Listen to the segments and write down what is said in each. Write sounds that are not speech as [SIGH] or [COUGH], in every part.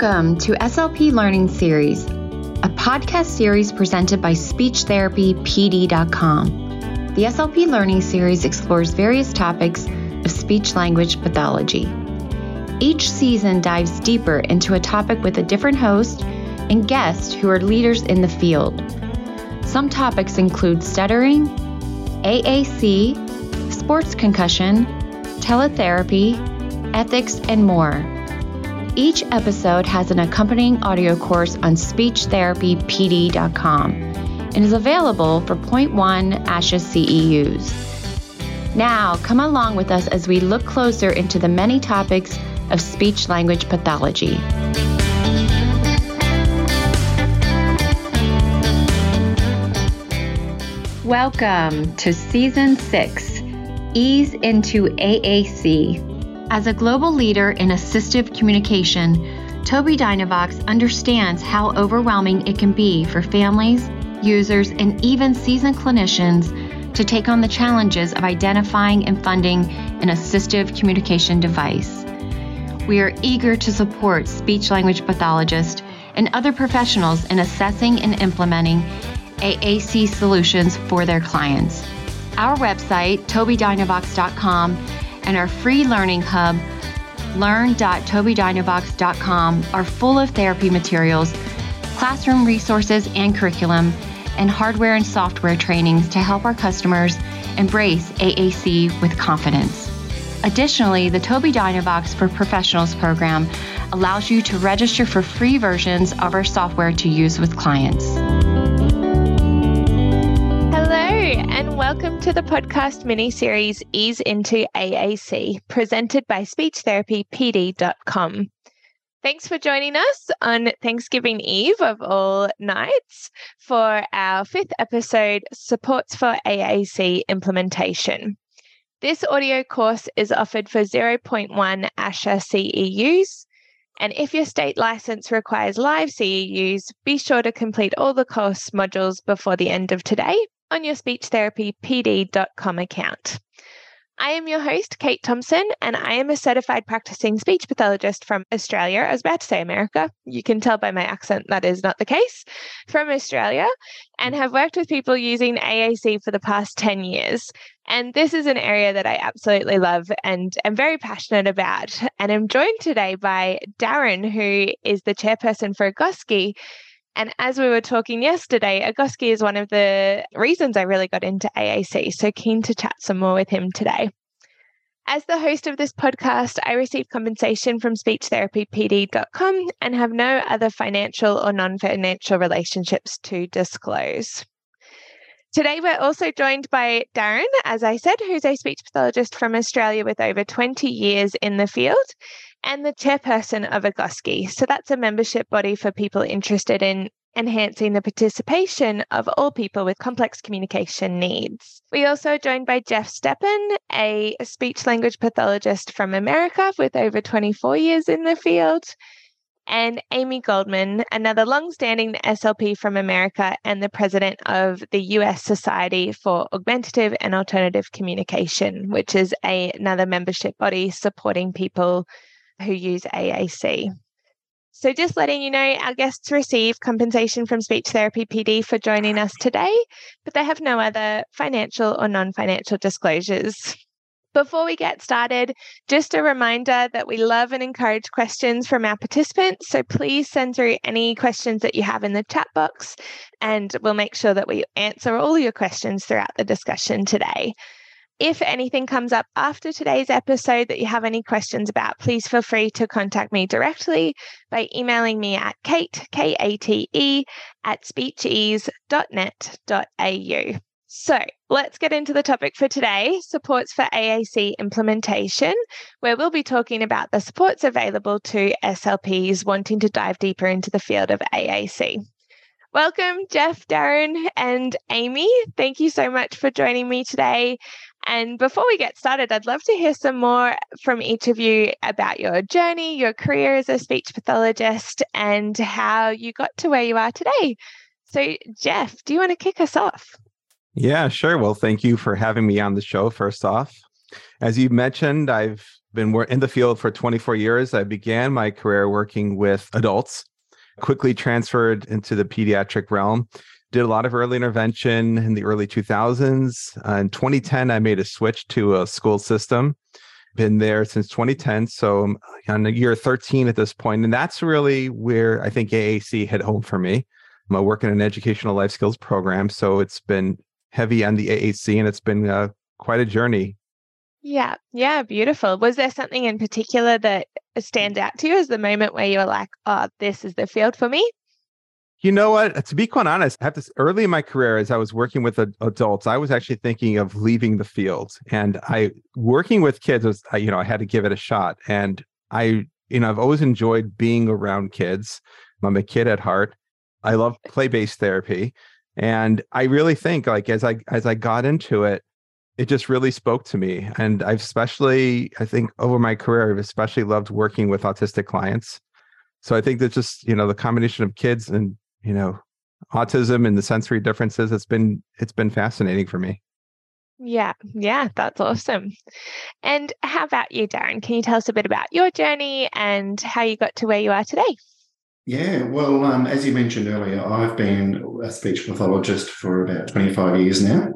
Welcome to SLP Learning Series, a podcast series presented by SpeechTherapyPD.com. The SLP Learning Series explores various topics of speech language pathology. Each season dives deeper into a topic with a different host and guests who are leaders in the field. Some topics include stuttering, AAC, sports concussion, teletherapy, ethics, and more. Each episode has an accompanying audio course on speechtherapypd.com and is available for 0.1 ASHA CEUs. Now, come along with us as we look closer into the many topics of speech language pathology. Welcome to Season 6 Ease into AAC as a global leader in assistive communication, Tobii Dynavox understands how overwhelming it can be for families, users, and even seasoned clinicians to take on the challenges of identifying and funding an assistive communication device. We are eager to support speech language pathologists and other professionals in assessing and implementing AAC solutions for their clients. Our website, tobiidynavox.com, and our free learning hub, learn.tobiidynavox.com, are full of therapy materials, classroom resources and curriculum, and hardware and software trainings to help our customers embrace AAC with confidence. Additionally, the Tobii Dynavox for Professionals program allows you to register for free versions of our software to use with clients welcome to the podcast mini series Ease into AAC, presented by SpeechTherapyPD.com. Thanks for joining us on Thanksgiving Eve of all nights for our fifth episode Supports for AAC Implementation. This audio course is offered for 0.1 ASHA CEUs. And if your state license requires live CEUs, be sure to complete all the course modules before the end of today on your speechtherapypd.com account. I am your host, Kate Thomson, and I am a certified practicing speech pathologist from Australia. I was about to say America. You can tell by my accent that is not the case. From Australia, and have worked with people using AAC for the past 10 years. And this is an area that I absolutely love and am very passionate about. And I'm joined today by Darren, who is the chairperson for AGOSCI and as we were talking yesterday, AGOSCI is one of the reasons I really got into AAC. So keen to chat some more with him today. As the host of this podcast, I receive compensation from speechtherapypd.com and have no other financial or non financial relationships to disclose. Today, we're also joined by Darren, as I said, who's a speech pathologist from Australia with over 20 years in the field and the chairperson of AGOSCI. So that's a membership body for people interested in enhancing the participation of all people with complex communication needs. We also joined by Jeff Steppen, a speech language pathologist from America with over 24 years in the field, and Amy Goldman, another long-standing SLP from America and the president of the US Society for Augmentative and Alternative Communication, which is a, another membership body supporting people who use AAC. So, just letting you know, our guests receive compensation from Speech Therapy PD for joining us today, but they have no other financial or non financial disclosures. Before we get started, just a reminder that we love and encourage questions from our participants. So please send through any questions that you have in the chat box, and we'll make sure that we answer all your questions throughout the discussion today. If anything comes up after today's episode that you have any questions about, please feel free to contact me directly by emailing me at kate, K A T E, at speechease.net.au. So let's get into the topic for today supports for AAC implementation, where we'll be talking about the supports available to SLPs wanting to dive deeper into the field of AAC. Welcome, Jeff, Darren, and Amy. Thank you so much for joining me today. And before we get started, I'd love to hear some more from each of you about your journey, your career as a speech pathologist, and how you got to where you are today. So, Jeff, do you want to kick us off? Yeah, sure. Well, thank you for having me on the show, first off. As you mentioned, I've been in the field for 24 years. I began my career working with adults, quickly transferred into the pediatric realm. Did a lot of early intervention in the early 2000s. Uh, in 2010, I made a switch to a school system. Been there since 2010. So I'm on year 13 at this point. And that's really where I think AAC hit home for me. I'm working in an educational life skills program. So it's been heavy on the AAC and it's been uh, quite a journey yeah, yeah, beautiful. Was there something in particular that uh, stands out to you as the moment where you were like, oh, this is the field for me? You know what? Uh, to be quite honest, I have this early in my career as I was working with adults, I was actually thinking of leaving the field. And I working with kids was, you know, I had to give it a shot. And I, you know, I've always enjoyed being around kids. I'm a kid at heart. I love play-based therapy. And I really think like as I as I got into it, it just really spoke to me. And I've especially, I think over my career, I've especially loved working with autistic clients. So I think that just, you know, the combination of kids and, you know, autism and the sensory differences, it's been, it's been fascinating for me. Yeah, yeah, that's awesome. And how about you, Darren? Can you tell us a bit about your journey and how you got to where you are today? Yeah, well, um, as you mentioned earlier, I've been a speech pathologist for about 25 years now.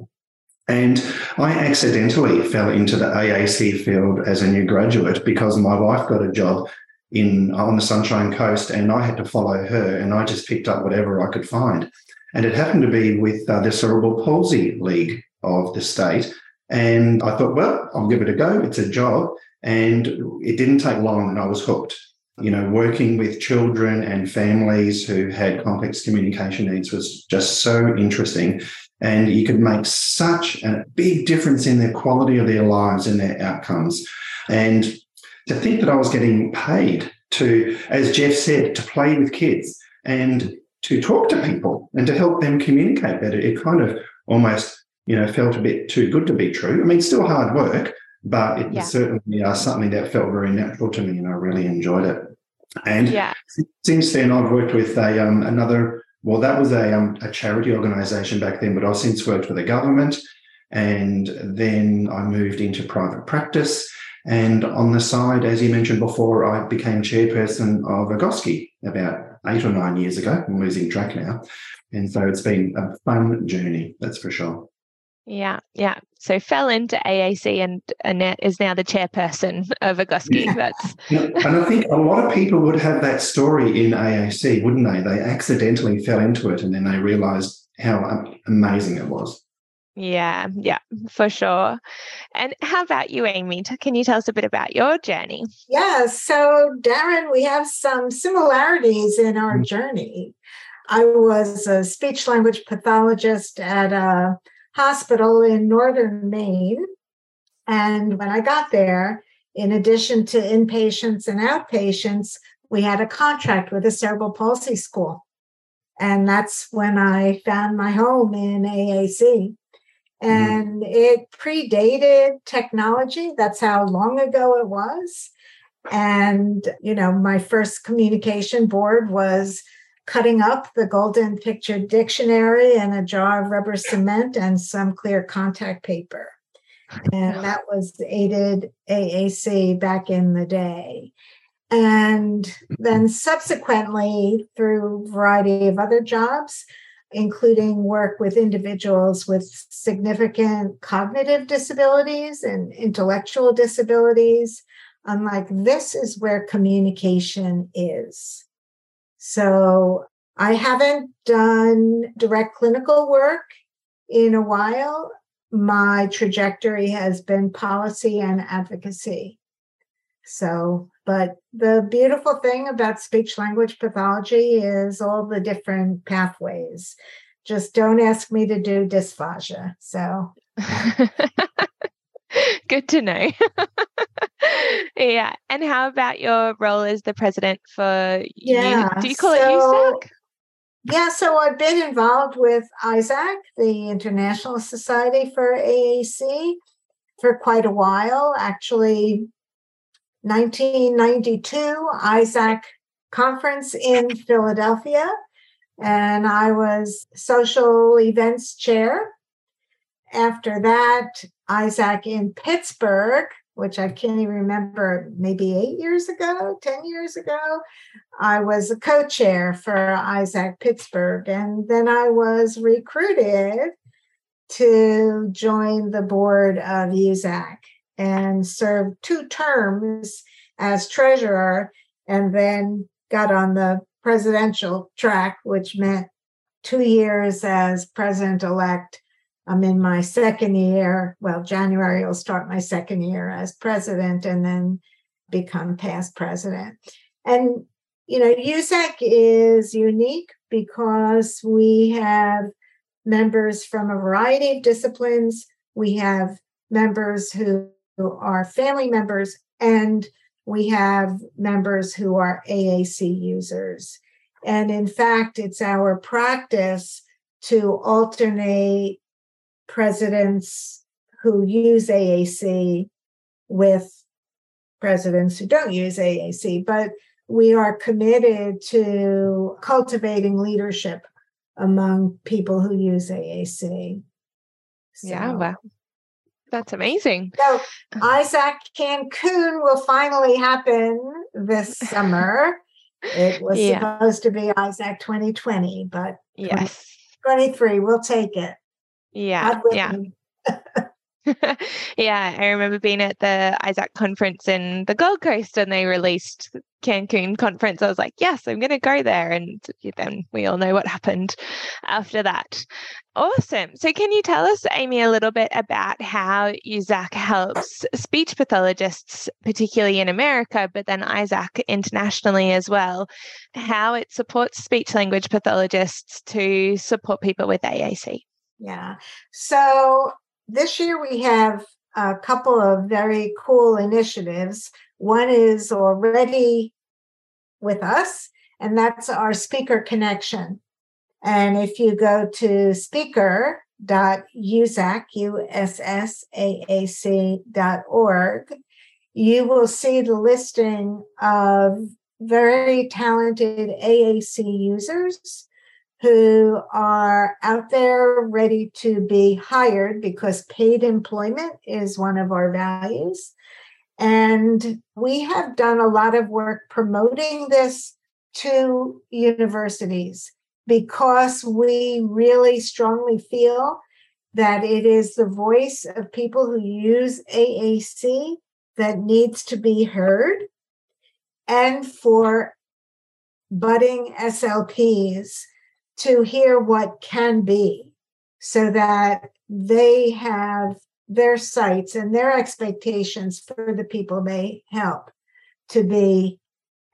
And I accidentally fell into the AAC field as a new graduate because my wife got a job in on the Sunshine Coast, and I had to follow her, and I just picked up whatever I could find. And it happened to be with uh, the Cerebral Palsy League of the state, and I thought, well, I'll give it a go. It's a job, and it didn't take long, and I was hooked. You know, working with children and families who had complex communication needs was just so interesting and you could make such a big difference in their quality of their lives and their outcomes. And to think that I was getting paid to, as Jeff said, to play with kids and to talk to people and to help them communicate better, it kind of almost, you know, felt a bit too good to be true. I mean, still hard work, but it yeah. was certainly uh, something that felt very natural to me, and I really enjoyed it. And yeah. since then, I've worked with a um, another well, that was a, um, a charity organisation back then, but I've since worked for the government. And then I moved into private practice. And on the side, as you mentioned before, I became chairperson of AGOSCI about eight or nine years ago. I'm losing track now. And so it's been a fun journey, that's for sure. Yeah, yeah. So fell into AAC and Annette is now the chairperson of AGOSCI. Yeah. That's and I think a lot of people would have that story in AAC, wouldn't they? They accidentally fell into it and then they realized how amazing it was. Yeah, yeah, for sure. And how about you, Amy? Can you tell us a bit about your journey? Yeah, so Darren, we have some similarities in our mm-hmm. journey. I was a speech language pathologist at a hospital in northern Maine. And when I got there, in addition to inpatients and outpatients, we had a contract with a cerebral palsy school. And that's when I found my home in AAC. Mm-hmm. And mm. it predated technology. That's how long ago it was. And, you know, my first communication board was cutting up the Golden Picture Dictionary and a jar of rubber cement and some clear contact paper. And that was aided AAC back in the day. And then subsequently, through a variety of other jobs, including work with individuals with significant cognitive disabilities and intellectual disabilities. I'm like, this is where communication is. So I haven't done direct clinical work in a while. My trajectory has been policy and advocacy. So, but the beautiful thing about speech language pathology is all the different pathways. Just don't ask me to do dysphagia. So, [LAUGHS] [LAUGHS] good to know. [LAUGHS] yeah. And how about your role as the president for yeah, you? Do you call so, it USSAAC? Yeah, so I've been involved with ISAAC, the International Society for AAC, for quite a while. Actually, 1992 ISAAC conference in Philadelphia, and I was social events chair. After that, ISAAC in Pittsburgh, which I can't even remember, maybe eight years ago, 10 years ago, I was a co chair for ISAAC Pittsburgh. And then I was recruited to join the board of USSAAC and served two terms as treasurer and then got on the presidential track, which meant two years as president elect I'm in my second year. Well, January will start my second year as president and then become past president. And, you know, USSAAC is unique because we have members from a variety of disciplines. We have members who are family members, and we have members who are AAC users. And in fact, it's our practice to alternate presidents who use AAC with presidents who don't use AAC, but we are committed to cultivating leadership among people who use AAC. So, yeah, well, That's amazing. So ISAAC Cancun will finally happen this [LAUGHS] summer. It was yeah. supposed to be ISAAC 2020, but yes, 23, we'll take it. Yeah. Yeah. [LAUGHS] [LAUGHS] yeah, I remember being at the ISAAC conference in the Gold Coast and they released Cancun conference. I was like, yes, I'm going to go there. And then we all know what happened after that. Awesome. So, can you tell us, Amy, a little bit about how USSAAC helps speech pathologists, particularly in America, but then ISAAC internationally as well, how it supports speech language pathologists to support people with AAC? Yeah. So this year we have a couple of very cool initiatives. One is already with us, and that's our speaker connection. And if you go to speaker.ussaac, dot org, you will see the listing of very talented AAC users who are out there ready to be hired because paid employment is one of our values. And we have done a lot of work promoting this to universities because we really strongly feel that it is the voice of people who use AAC that needs to be heard. And for budding SLPs to hear what can be so that they have their sights and their expectations for the people they help to be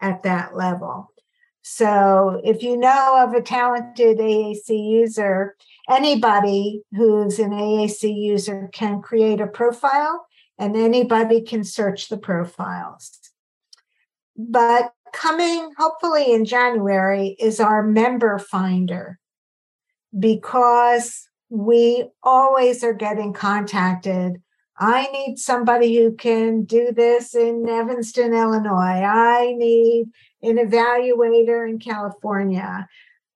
at that level. So, if you know of a talented AAC user, anybody who's an AAC user can create a profile and anybody can search the profiles. But coming hopefully in January is our member finder because we always are getting contacted. I need somebody who can do this in Evanston, Illinois. I need an evaluator in California.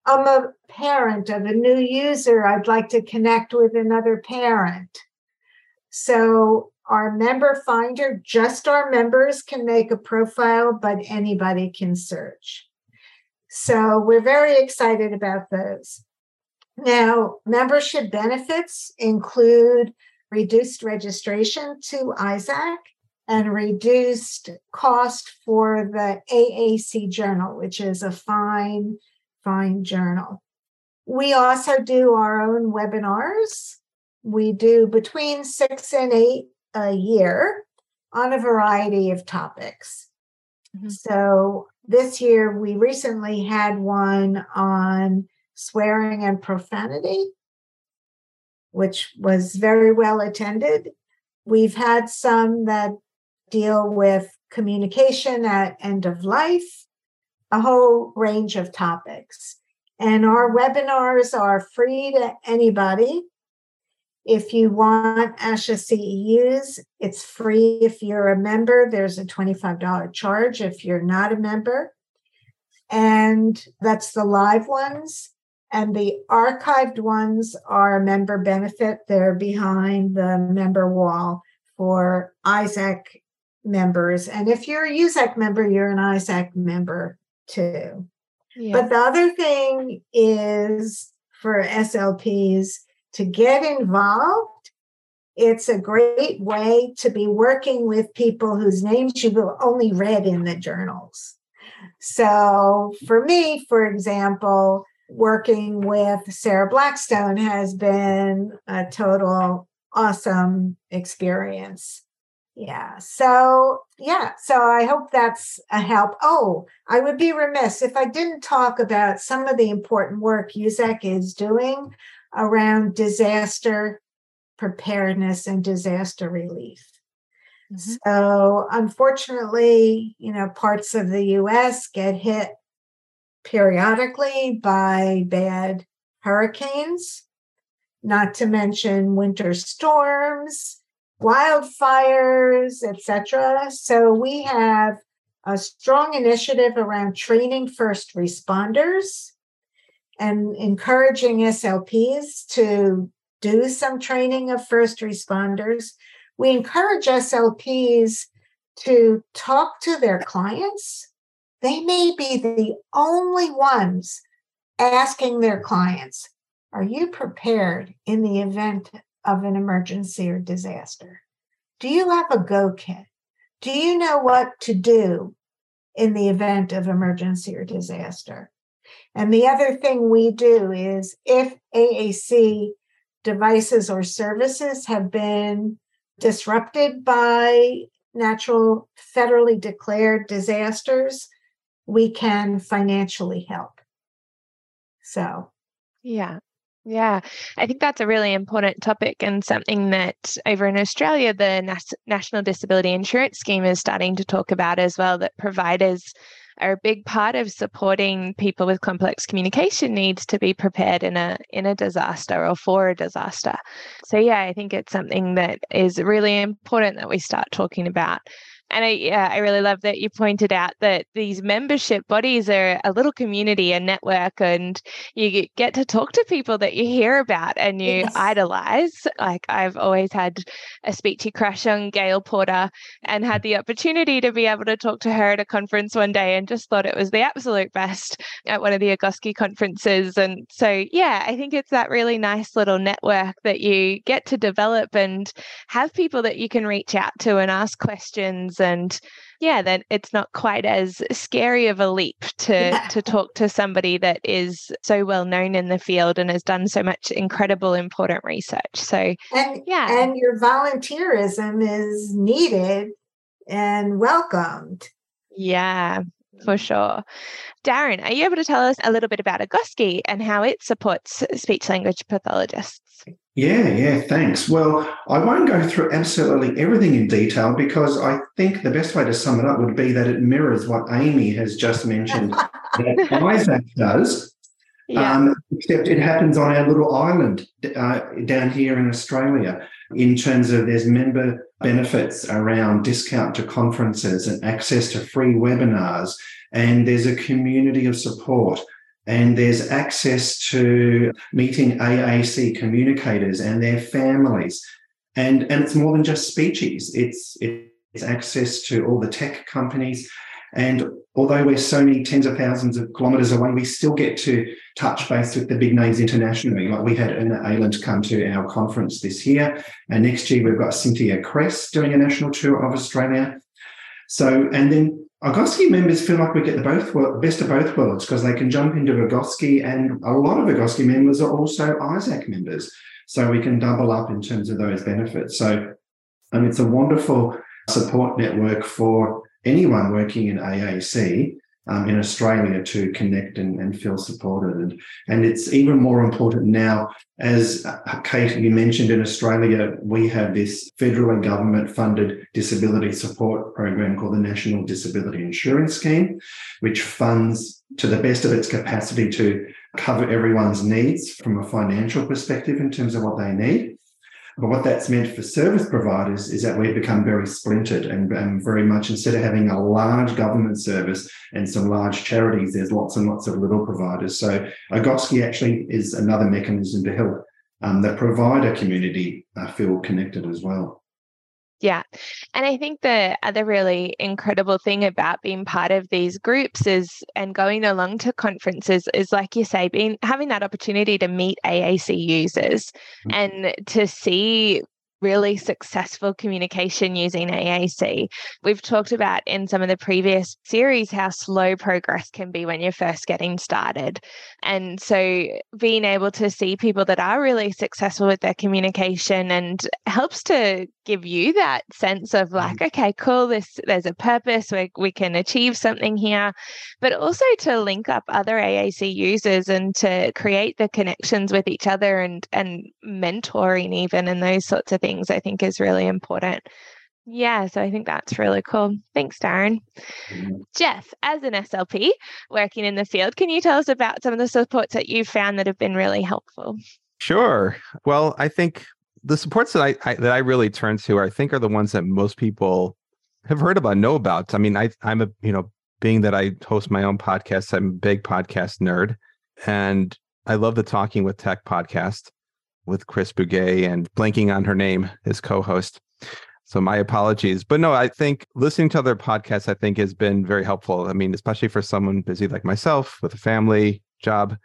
I'm a parent of a new user. I'd like to connect with another parent. So our member finder, just our members can make a profile, but anybody can search. So we're very excited about those. Now, membership benefits include reduced registration to ISAAC and reduced cost for the AAC journal, which is a fine, fine journal. We also do our own webinars. We do between six and eight a year on a variety of topics. Mm-hmm. So this year, we recently had one on swearing and profanity, which was very well attended. We've had some that deal with communication at end of life, a whole range of topics. And our webinars are free to anybody. If you want ASHA CEUs, it's free if you're a member. There's a $25 charge if you're not a member. And that's the live ones. And the archived ones are a member benefit. They're behind the member wall for ISAAC members. And if you're a USSAAC member, you're an ISAAC member too. Yeah. But the other thing is for SLPs to get involved. It's a great way to be working with people whose names you've only read in the journals. So, for me, for example, working with Sarah Blackstone has been a total awesome experience. Yeah. So, yeah. So I hope that's a help. Oh, I would be remiss if I didn't talk about some of the important work USSAAC is doing around disaster preparedness and disaster relief. Mm-hmm. So, unfortunately, you know, parts of the US get hit periodically by bad hurricanes, not to mention winter storms wildfires, etc. So we have a strong initiative around training first responders and encouraging SLPs to do some training of first responders. We encourage SLPs to talk to their clients. They may be the only ones asking their clients, Are you prepared in the event of an emergency or disaster? Do you have a go kit? Do you know what to do in the event of emergency or disaster? And the other thing we do is if AAC devices or services have been disrupted by natural federally declared disasters, we can financially help. So, yeah, yeah, I think that's a really important topic and something that over in Australia, the Nas- National Disability Insurance Scheme is starting to talk about as well. That providers are a big part of supporting people with complex communication needs to be prepared in a in a disaster or for a disaster. So yeah, I think it's something that is really important that we start talking about. And I, yeah, I really love that you pointed out that these membership bodies are a little community, a network, and you get to talk to people that you hear about and you yes. idolize. Like I've always had a speechy crush on Gayle Porter and had the opportunity to be able to talk to her at a conference one day and just thought it was the absolute best at one of the AGOSCI conferences. And so, yeah, I think it's that really nice little network that you get to develop and have people that you can reach out to and ask questions and yeah then it's not quite as scary of a leap to yeah. to talk to somebody that is so well known in the field and has done so much incredible important research so and, yeah and your volunteerism is needed and welcomed yeah for mm. sure. Darren, are you able to tell us a little bit about AGOSCI and how it supports speech language pathologists? Yeah, yeah, thanks. Well, I won't go through absolutely everything in detail because I think the best way to sum it up would be that it mirrors what Amy has just mentioned [LAUGHS] that ISAAC does. Yeah. Um, except it happens on our little island uh, down here in Australia in terms of there's member benefits around discount to conferences and access to free webinars. And there's a community of support and there's access to meeting AAC communicators and their families. And, and it's more than just speeches. It's, it's access to all the tech companies. And although we're so many tens of thousands of kilometres away, we still get to touch base with the big names internationally. Like we had Anna Ayland come to our conference this year. And next year we've got Cynthia Cress doing a national tour of Australia. So, and then AGOSCI members feel like we get the both best of both worlds because they can jump into AGOSCI and a lot of AGOSCI members are also ISAAC members. So we can double up in terms of those benefits. So it's a wonderful support network for anyone working in AAC um, in Australia to connect and, and, feel supported. And, and it's even more important now, as uh, Kate, you mentioned in Australia, we have this federally government funded disability support program called the National Disability Insurance Scheme, which funds to the best of its capacity to cover everyone's needs from a financial perspective in terms of what they need. But what that's meant for service providers is that we've become very splintered and, and, very much instead of having a large government service and some large charities, there's lots and lots of little providers. So AGOSCI actually is another mechanism to help um, the provider community uh, feel connected as well. Yeah. And I think the other really incredible thing about being part of these groups is and going along to conferences is like you say, being having that opportunity to meet AAC users mm-hmm. and to see really successful communication using AAC. We've talked about in some of the previous series how slow progress can be when you're first getting started. And so being able to see people that are really successful with their communication and helps to give you that sense of like, mm. okay, cool, this there's a purpose, we, we can achieve something here, but also to link up other AAC users and to create the connections with each other and and mentoring even and those sorts of things, I think is really important. Yeah, so I think that's really cool. Thanks, Darren. Mm-hmm. Jeff, as an SLP working in the field, can you tell us about some of the supports that you've found that have been really helpful? Sure. Well, I think the supports that I, I, that I really turn to, I think, are the ones that most people have heard about, know about. I mean, I I'm a you know, being that I host my own podcast, I'm a big podcast nerd, and I love the Talking with Tech podcast with Chris Bugaj and blanking on her name, his co-host. So my apologies, but no, I think listening to other podcasts, I think, has been very helpful. I mean, especially for someone busy like myself with a family, job.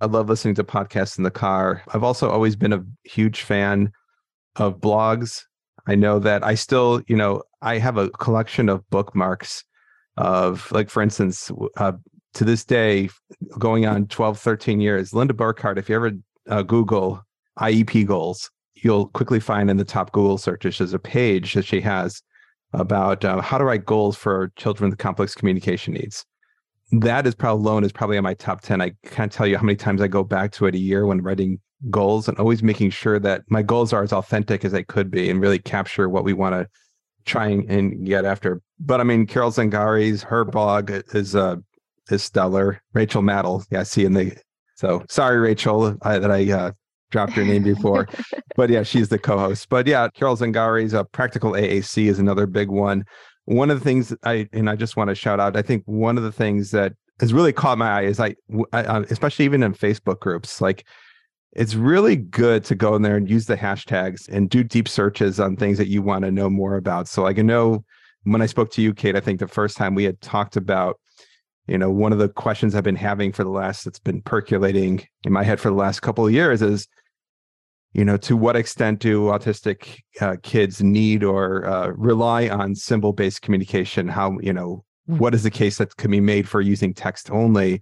I love listening to podcasts in the car. I've also always been a huge fan of blogs. I know that I still, you know, I have a collection of bookmarks of, like, for instance, uh, to this day, going on 12, 13 years, Linda Burkhart, if you ever uh, Google IEP goals, you'll quickly find in the top Google searches there's a page that she has about uh, how to write goals for children with complex communication needs. That is probably alone is probably on my top 10. I can't tell you how many times I go back to it a year when writing goals and always making sure that my goals are as authentic as they could be and really capture what we want to try and get after. But I mean, Carol Zangari's her blog is uh is stellar. Rachel Madel, yeah, I see in the so sorry, Rachel, I, that I uh, dropped your name before, [LAUGHS] but yeah, she's the co-host. But yeah, Carol Zangari's uh, Practical AAC is another big one. One of the things I and I just want to shout out. I think one of the things that has really caught my eye is I, I uh, especially even in Facebook groups, like it's really good to go in there and use the hashtags and do deep searches on things that you want to know more about. So like I know when I spoke to you, Kate, I think the first time we had talked about, you know, one of the questions I've been having for the last that's been percolating in my head for the last couple of years is, you know, to what extent do autistic uh, kids need or uh, rely on symbol based communication? How, you know, what is the case that can be made for using text only?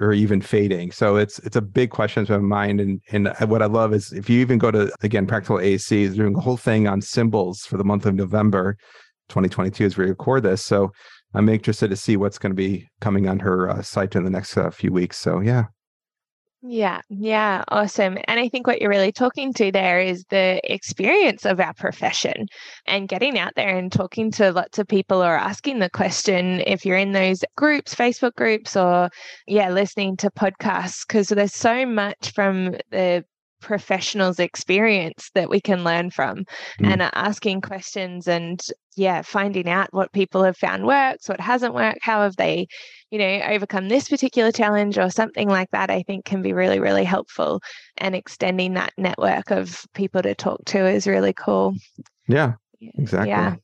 or even fading. So it's it's a big question to my mind. And and what I love is if you even go to again Practical AAC is doing a whole thing on symbols for the month of November, 2022 as we record this. So I'm interested to see what's going to be coming on her uh, site in the next uh, few weeks. So yeah, yeah, yeah, awesome. And I think what you're really talking to there is the experience of our profession and getting out there and talking to lots of people or asking the question if you're in those groups, Facebook groups, or yeah, listening to podcasts, because there's so much from the professionals experience that we can learn from mm. and asking questions and yeah finding out what people have found works what hasn't worked how have they you know overcome this particular challenge or something like that i think can be really really helpful and extending that network of people to talk to is really cool yeah exactly yeah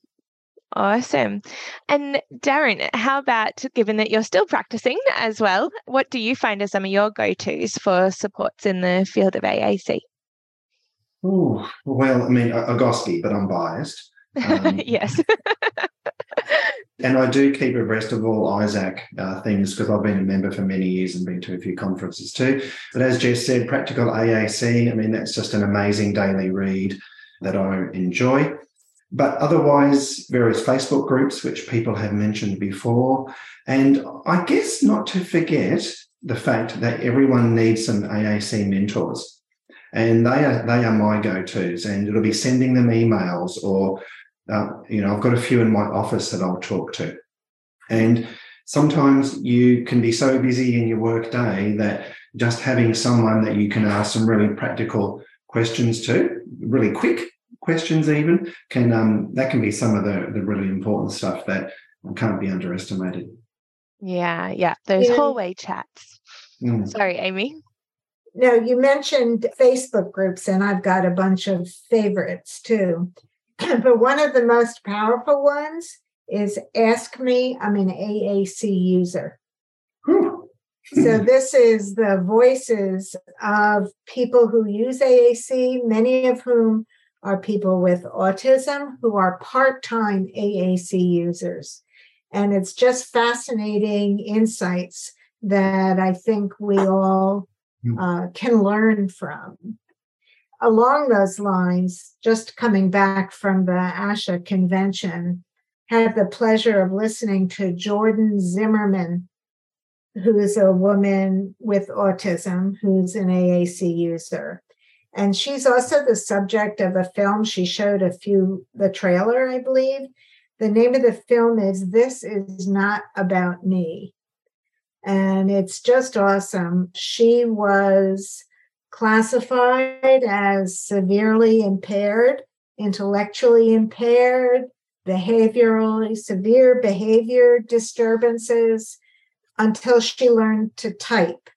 Awesome. And Darren, how about given that you're still practicing as well, what do you find are some of your go tos for supports in the field of AAC? Oh, well, I mean, AGOSCI, but I'm biased. [LAUGHS] Um, yes. [LAUGHS] and I do keep abreast of all ISAAC uh, things because I've been a member for many years and been to a few conferences too. But as Jeff said, Practical AAC, I mean, that's just an amazing daily read that I enjoy. But otherwise, various Facebook groups, which people have mentioned before. And I guess not to forget the fact that everyone needs some AAC mentors. And they are they are my go-tos. And it'll be sending them emails or uh, you know, I've got a few in my office that I'll talk to. And sometimes you can be so busy in your work day that just having someone that you can ask some really practical questions to, really quick questions even can um, that can be some of the, the really important stuff that can't be underestimated yeah yeah those yeah. hallway chats mm. sorry amy no you mentioned facebook groups and i've got a bunch of favorites too [CLEARS THROAT] but one of the most powerful ones is Ask Me. I'm an AAC user. So, this is the voices of people who use AAC, many of whom are people with autism who are part time AAC users. And it's just fascinating insights that I think we all hmm. uh, can learn from. Along those lines, just coming back from the ASHA convention, had the pleasure of listening to Jordan Zimmerman, who is a woman with autism who's an AAC user. And she's also the subject of a film she showed a few, the trailer, I believe. The name of the film is This Is Not About Me. And it's just awesome. She was classified as severely impaired, intellectually impaired, behaviorally severe behavior disturbances until she learned to type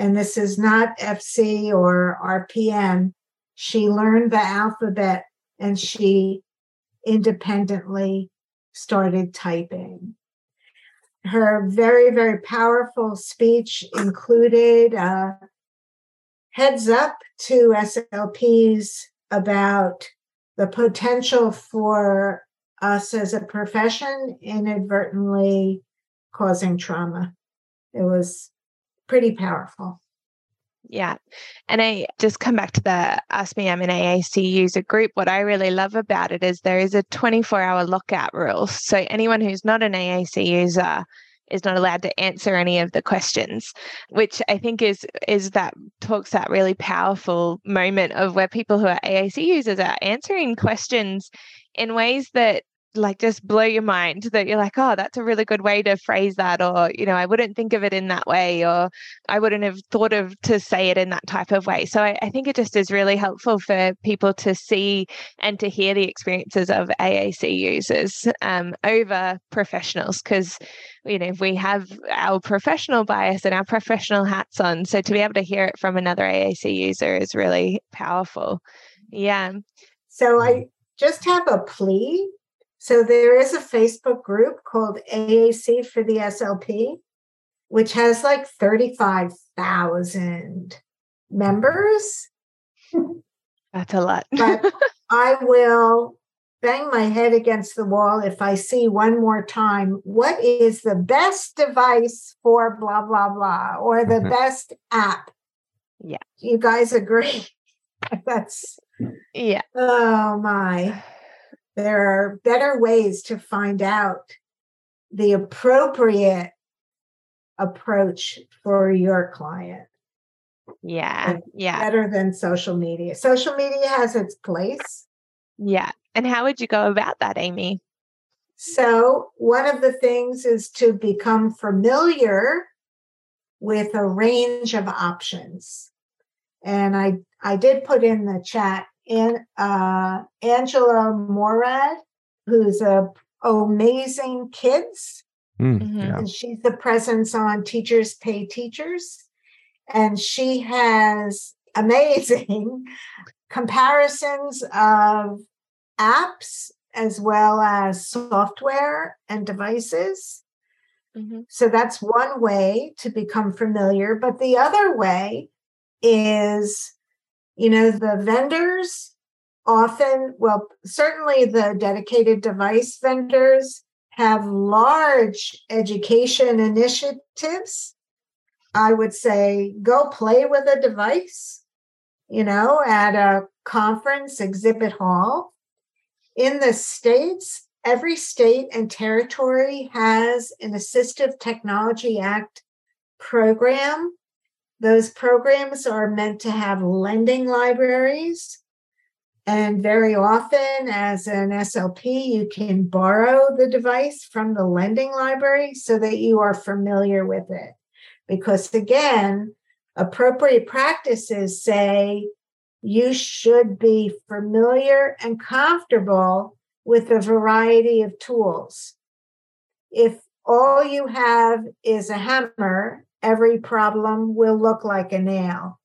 and this is not FC or RPM. She learned the alphabet and she independently started typing. Her very, very powerful speech included a heads up to SLPs about the potential for us as a profession inadvertently causing trauma. It was pretty powerful. Yeah. And I just come back to the Ask Me I'm an AAC user group. What I really love about it is there is a 24 hour lockout rule. So anyone who's not an AAC user is not allowed to answer any of the questions, which I think is is that talks that really powerful moment of where people who are AAC users are answering questions in ways that like just blow your mind that you're like, oh, that's a really good way to phrase that. Or, you know, I wouldn't think of it in that way, or I wouldn't have thought of to say it in that type of way. So I, I think it just is really helpful for people to see and to hear the experiences of AAC users um, over professionals because you know we have our professional bias and our professional hats on so to be able to hear it from another aac user is really powerful yeah so i just have a plea so there is a Facebook group called AAC for the SLP, which has like 35,000 members. That's a lot. but [LAUGHS] I will bang my head against the wall if I see one more time what is the best device for blah, blah, blah, or the mm-hmm. best app. Yeah. You guys agree? [LAUGHS] That's, yeah. Oh my there are better ways to find out the appropriate approach for your client. Yeah. Yeah. Better than social media. Social media has its place. Yeah. And how would you go about that, Amy? So, one of the things is to become familiar with a range of options. And I I did put in the chat in uh, Angela Morad, who's a amazing kids. Mm, yeah. And she's the presence on Teachers Pay Teachers. And she has amazing [LAUGHS] comparisons of apps as well as software and devices. Mm-hmm. So that's one way to become familiar. But the other way is you know, the vendors often, well, certainly the dedicated device vendors have large education initiatives. I would say go play with a device, you know, at a conference exhibit hall. In the States, every state and territory has an Assistive Technology Act program those programs are meant to have lending libraries. And very often, as an SLP, you can borrow the device from the lending library so that you are familiar with it. Because again, appropriate practices say you should be familiar and comfortable with a variety of tools. If all you have is a hammer every problem will look like a nail.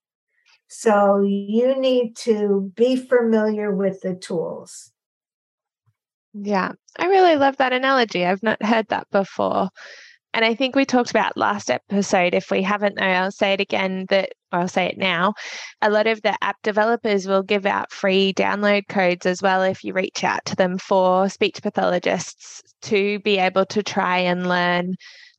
So you need to be familiar with the tools. Yeah, I really love that analogy. I've not heard that before. And I think we talked about last episode. If we haven't, I'll say it again that I'll say it now. A lot of the app developers will give out free download codes as well if you reach out to them for speech pathologists to be able to try and learn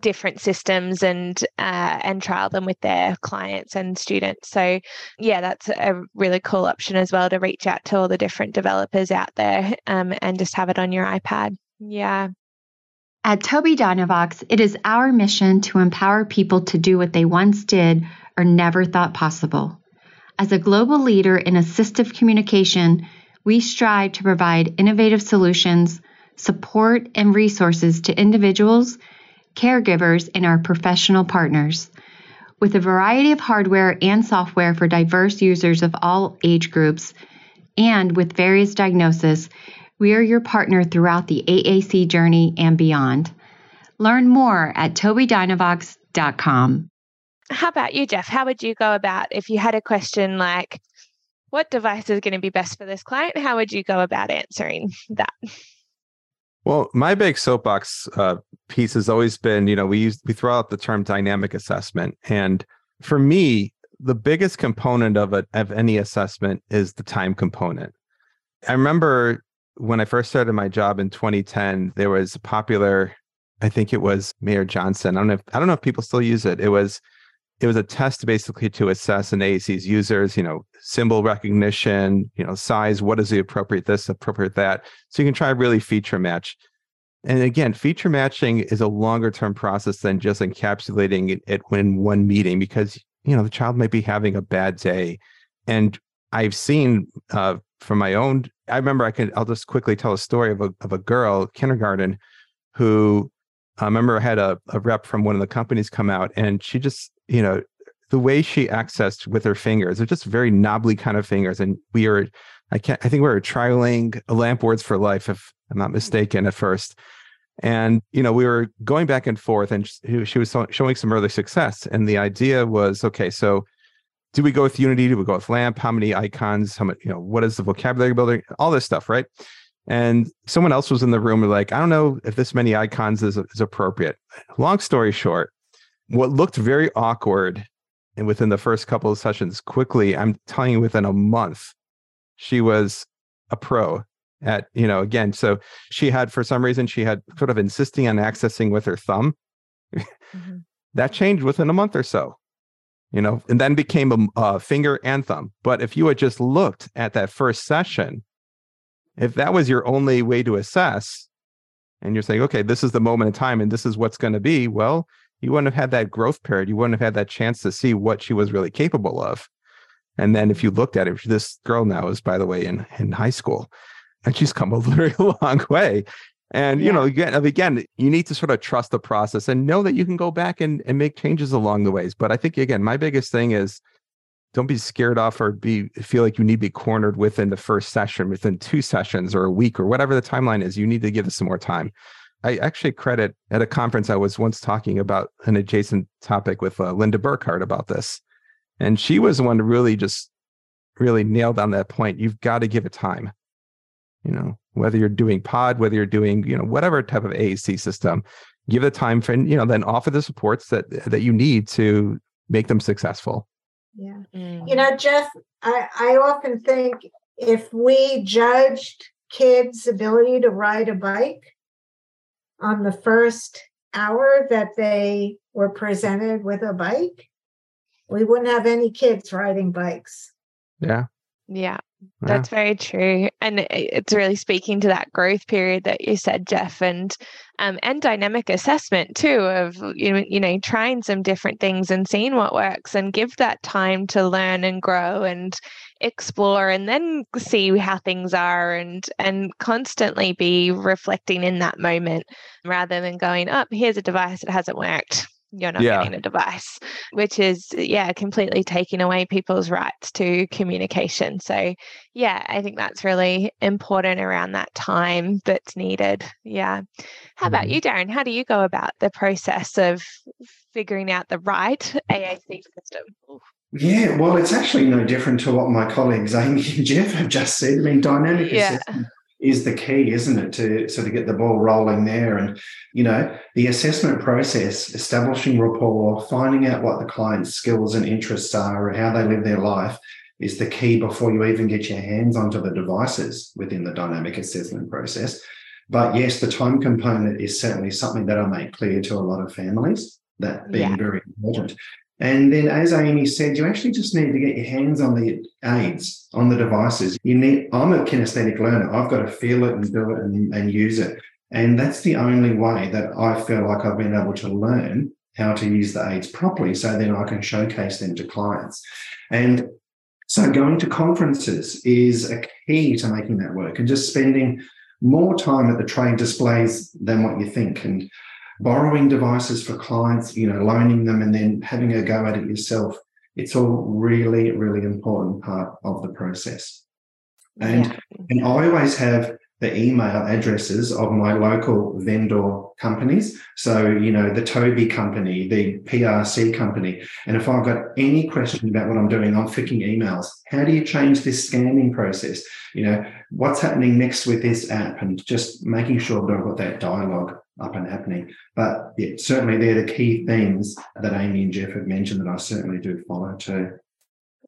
different systems and uh, and trial them with their clients and students. So yeah, that's a really cool option as well to reach out to all the different developers out there um, and just have it on your iPad. Yeah. At Tobii Dynavox, it is our mission to empower people to do what they once did or never thought possible. As a global leader in assistive communication, we strive to provide innovative solutions, support, and resources to individuals, caregivers, and our professional partners. With a variety of hardware and software for diverse users of all age groups, and with various diagnoses, we are your partner throughout the AAC journey and beyond. Learn more at tobiidynavox.com. How about you, Jeff? How would you go about if you had a question like, what device is going to be best for this client? How would you go about answering that? Well, my big soapbox uh, piece has always been, you know, we use we throw out the term dynamic assessment, and for me, the biggest component of it of any assessment is the time component. I remember when I first started my job in 2010, there was a popular, I think it was Mayer-Johnson. I don't know if I don't know if people still use it. It was it was a test basically to assess an AAC's users, you know, symbol recognition, you know, size, what is the appropriate this, appropriate that. So you can try really feature match. And again, feature matching is a longer term process than just encapsulating it in one meeting because, you know, the child might be having a bad day. And I've seen uh, from my own i remember i can, i'll just quickly tell a story of a, of a girl kindergarten who i remember i had a, a rep from one of the companies come out and she just you know the way she accessed with her fingers they're just very knobbly kind of fingers and we are i can't i think we were trialing lamp words for life if i'm not mistaken at first and you know we were going back and forth and she, was showing some early success and the idea was okay so do we go with Unity? Do we go with LAMP? How many icons? How much, you know, what is the vocabulary building? All this stuff, right? And someone else was in the room like, I don't know if this many icons is, is appropriate. Long story short, what looked very awkward and within the first couple of sessions, quickly, I'm telling you, within a month, she was a pro at, you know, again, so she had, for some reason, she had sort of insisting on accessing with her thumb. Mm-hmm. [LAUGHS] that changed within a month or so you know, and then became a, a finger and thumb. But if you had just looked at that first session, if that was your only way to assess, and you're saying, okay, this is the moment in time and this is what's going to be, well, you wouldn't have had that growth period. You wouldn't have had that chance to see what she was really capable of. And then if you looked at it, this girl now is, by the way, in, in high school, and she's come a [LAUGHS] very long way. And yeah. you know, again, again, you need to sort of trust the process and know that you can go back and, and make changes along the ways. But I think again, my biggest thing is don't be scared off or be feel like you need to be cornered within the first session, within two sessions or a week or whatever the timeline is. You need to give us some more time. I actually credit at a conference I was once talking about an adjacent topic with uh, Linda Burkhart about this, and she was the one to really just really nailed on that point. You've got to give it time. You know, whether you're doing PODD, whether you're doing, you know, whatever type of AAC system, give the time frame, you know, then offer the supports that that you need to make them successful. Yeah. Mm. You know, Jeff, I, I often think if we judged kids' ability to ride a bike on the first hour that they were presented with a bike, we wouldn't have any kids riding bikes. Yeah. Yeah. That's very true, and it's really speaking to that growth period that you said, Jeff, and um, and dynamic assessment too of you know you know trying some different things and seeing what works, and give that time to learn and grow and explore, and then see how things are, and and constantly be reflecting in that moment rather than going up. Oh, here's a device that hasn't worked you're not yeah. getting a device, which is, yeah, completely taking away people's rights to communication. So, yeah, I think that's really important around that time that's needed. Yeah. How about mm-hmm. you, Darren? How do you go about the process of figuring out the right AAC system? Yeah, well, it's actually no different to what my colleagues Amy and Jeff have just said. I mean, dynamic yeah. assessment is the key, isn't it, to sort of get the ball rolling there? And, you know, the assessment process, establishing rapport, finding out what the client's skills and interests are, and how they live their life is the key before you even get your hands onto the devices within the dynamic assessment process. But yes, the time component is certainly something that I make clear to a lot of families, that being yeah. very important. And then, as Amy said, you actually just need to get your hands on the aids, on the devices. You need. I'm a kinesthetic learner. I've got to feel it and do it and, and use it. And that's the only way that I feel like I've been able to learn how to use the aids properly. So then I can showcase them to clients. And so going to conferences is a key to making that work and just spending more time at the trade displays than what you think. And borrowing devices for clients, you know, loaning them and then having a go at it yourself. It's all really, really important part of the process. And yeah. and I always have the email addresses of my local vendor companies. So, you know, the Tobii company, the PRC company. And if I've got any question about what I'm doing, I'm flicking emails. How do you change this scanning process? You know, what's happening next with this app? And just making sure that I've got that dialogue up and happening. But yeah, certainly they're the key themes that Amy and Jeff have mentioned that I certainly do follow too.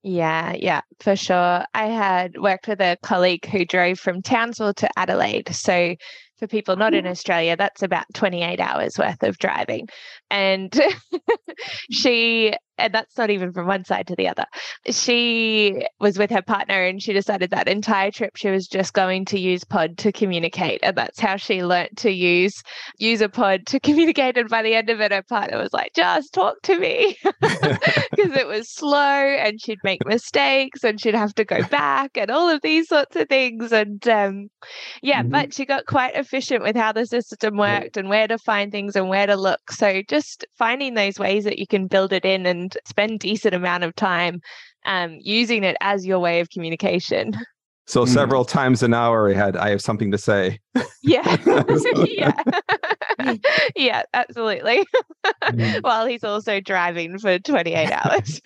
Yeah, yeah, for sure. I had worked with a colleague who drove from Townsville to Adelaide. So for people not in mm. Australia, that's about 28 hours worth of driving. And [LAUGHS] she, and that's not even from one side to the other. She was with her partner and she decided that entire trip she was just going to use PODD to communicate. And that's how she learnt to use use a PODD to [LAUGHS] communicate. And by the end of it, her partner was like, just talk to me. [LAUGHS] Because it was slow and she'd make mistakes and she'd have to go [LAUGHS] back and all of these sorts of things. And um, yeah, mm-hmm. but she got quite efficient with how the system worked and where to find things and where to look. So just finding those ways that you can build it in and spend decent amount of time um, using it as your way of communication. So mm. several times an hour, I had I have something to say. Yeah, [LAUGHS] [LAUGHS] yeah, [LAUGHS] yeah, absolutely. Mm. While he's also driving for twenty eight hours.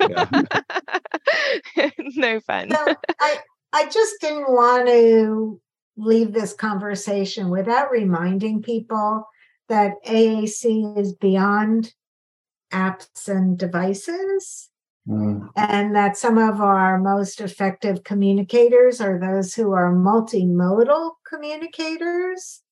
no fun. So I I just didn't want to leave this conversation without reminding people that AAC is beyond apps and devices. Mm. And that some of our most effective communicators are those who are multimodal communicators.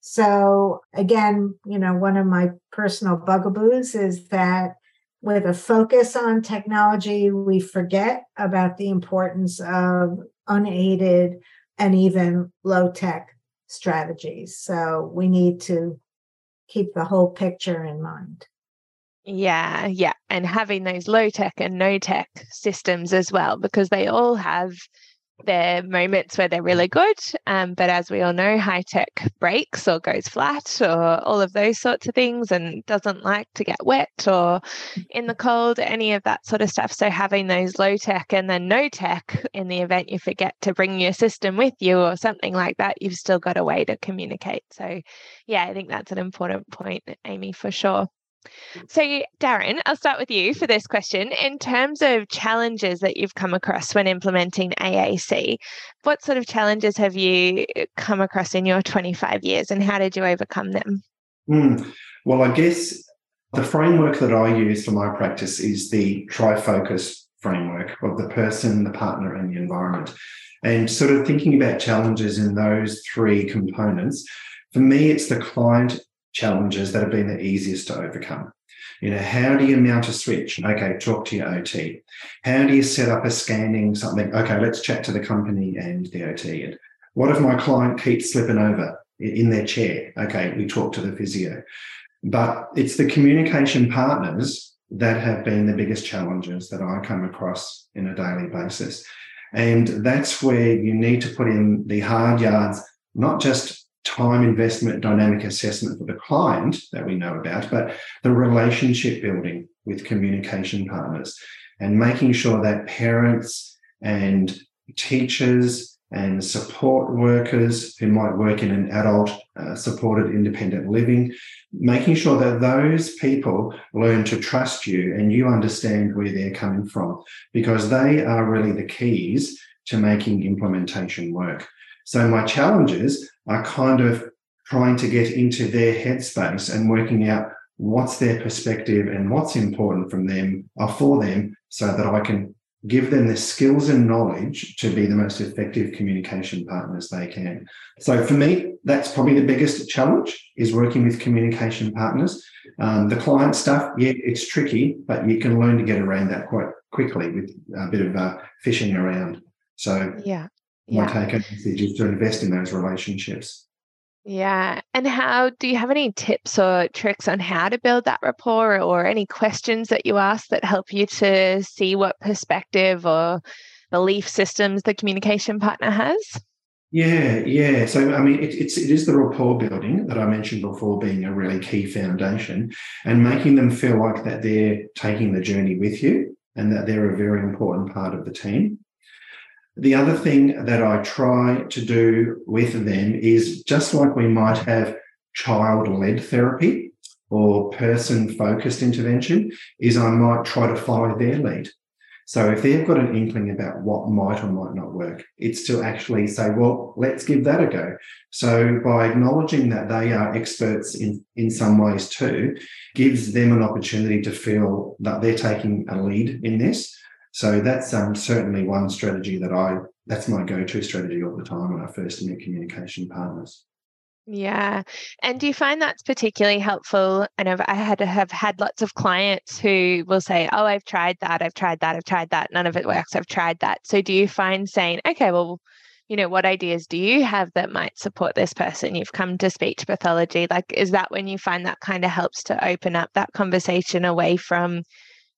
So, again, you know, one of my personal bugaboos is that with a focus on technology, we forget about the importance of unaided and even low tech strategies. So, we need to keep the whole picture in mind. Yeah, yeah. And having those low tech and no tech systems as well, because they all have their moments where they're really good. Um, but as we all know, high tech breaks or goes flat or all of those sorts of things and doesn't like to get wet or in the cold, any of that sort of stuff. So having those low tech and then no tech in the event you forget to bring your system with you or something like that, you've still got a way to communicate. So yeah, I think that's an important point, Amy, for sure. So, Darren, I'll start with you for this question. In terms of challenges that you've come across when implementing AAC, what sort of challenges have you come across in your 25 years and how did you overcome them? Mm, well, I guess the framework that I use for my practice is the trifocus framework of the person, the partner, and the environment. And sort of thinking about challenges in those three components, for me, it's the client challenges that have been the easiest to overcome. You know, how do you mount a switch? Okay, talk to your OT. How do you set up a scanning something? Okay, let's chat to the company and the OT. And what if my client keeps slipping over in their chair? Okay, we talk to the physio. But it's the communication partners that have been the biggest challenges that I come across in a daily basis. And that's where you need to put in the hard yards, not just time investment dynamic assessment for the client that we know about, but the relationship building with communication partners and making sure that parents and teachers and support workers who might work in an adult uh, supported independent living, making sure that those people learn to trust you and you understand where they're coming from because they are really the keys to making implementation work. So my challenges are kind of trying to get into their headspace and working out what's their perspective and what's important from them or for them so that I can give them the skills and knowledge to be the most effective communication partners they can. So for me, that's probably the biggest challenge is working with communication partners. Um, the client stuff, yeah, it's tricky, but you can learn to get around that quite quickly with a bit of uh, fishing around. So yeah, my take home message is to invest in those relationships. Yeah. And how do you have any tips or tricks on how to build that rapport or any questions that you ask that help you to see what perspective or belief systems the communication partner has? Yeah, yeah. So I mean, it, it's it is the rapport building that I mentioned before being a really key foundation, and making them feel like that they're taking the journey with you and that they're a very important part of the team. The other thing that I try to do with them is just like we might have child led therapy or person focused intervention, is I might try to follow their lead. So if they've got an inkling about what might or might not work, it's to actually say, well, let's give that a go. So by acknowledging that they are experts in, in some ways too, gives them an opportunity to feel that they're taking a lead in this so that's um, certainly one strategy that I, that's my go to strategy all the time when I first meet communication partners. Yeah. And do you find that's particularly helpful? I know I had have had lots of clients who will say, Oh, I've tried that, I've tried that, I've tried that, none of it works, I've tried that. So do you find saying, Okay, well, you know, what ideas do you have that might support this person? You've come to speech pathology. Like, is that when you find that kind of helps to open up that conversation away from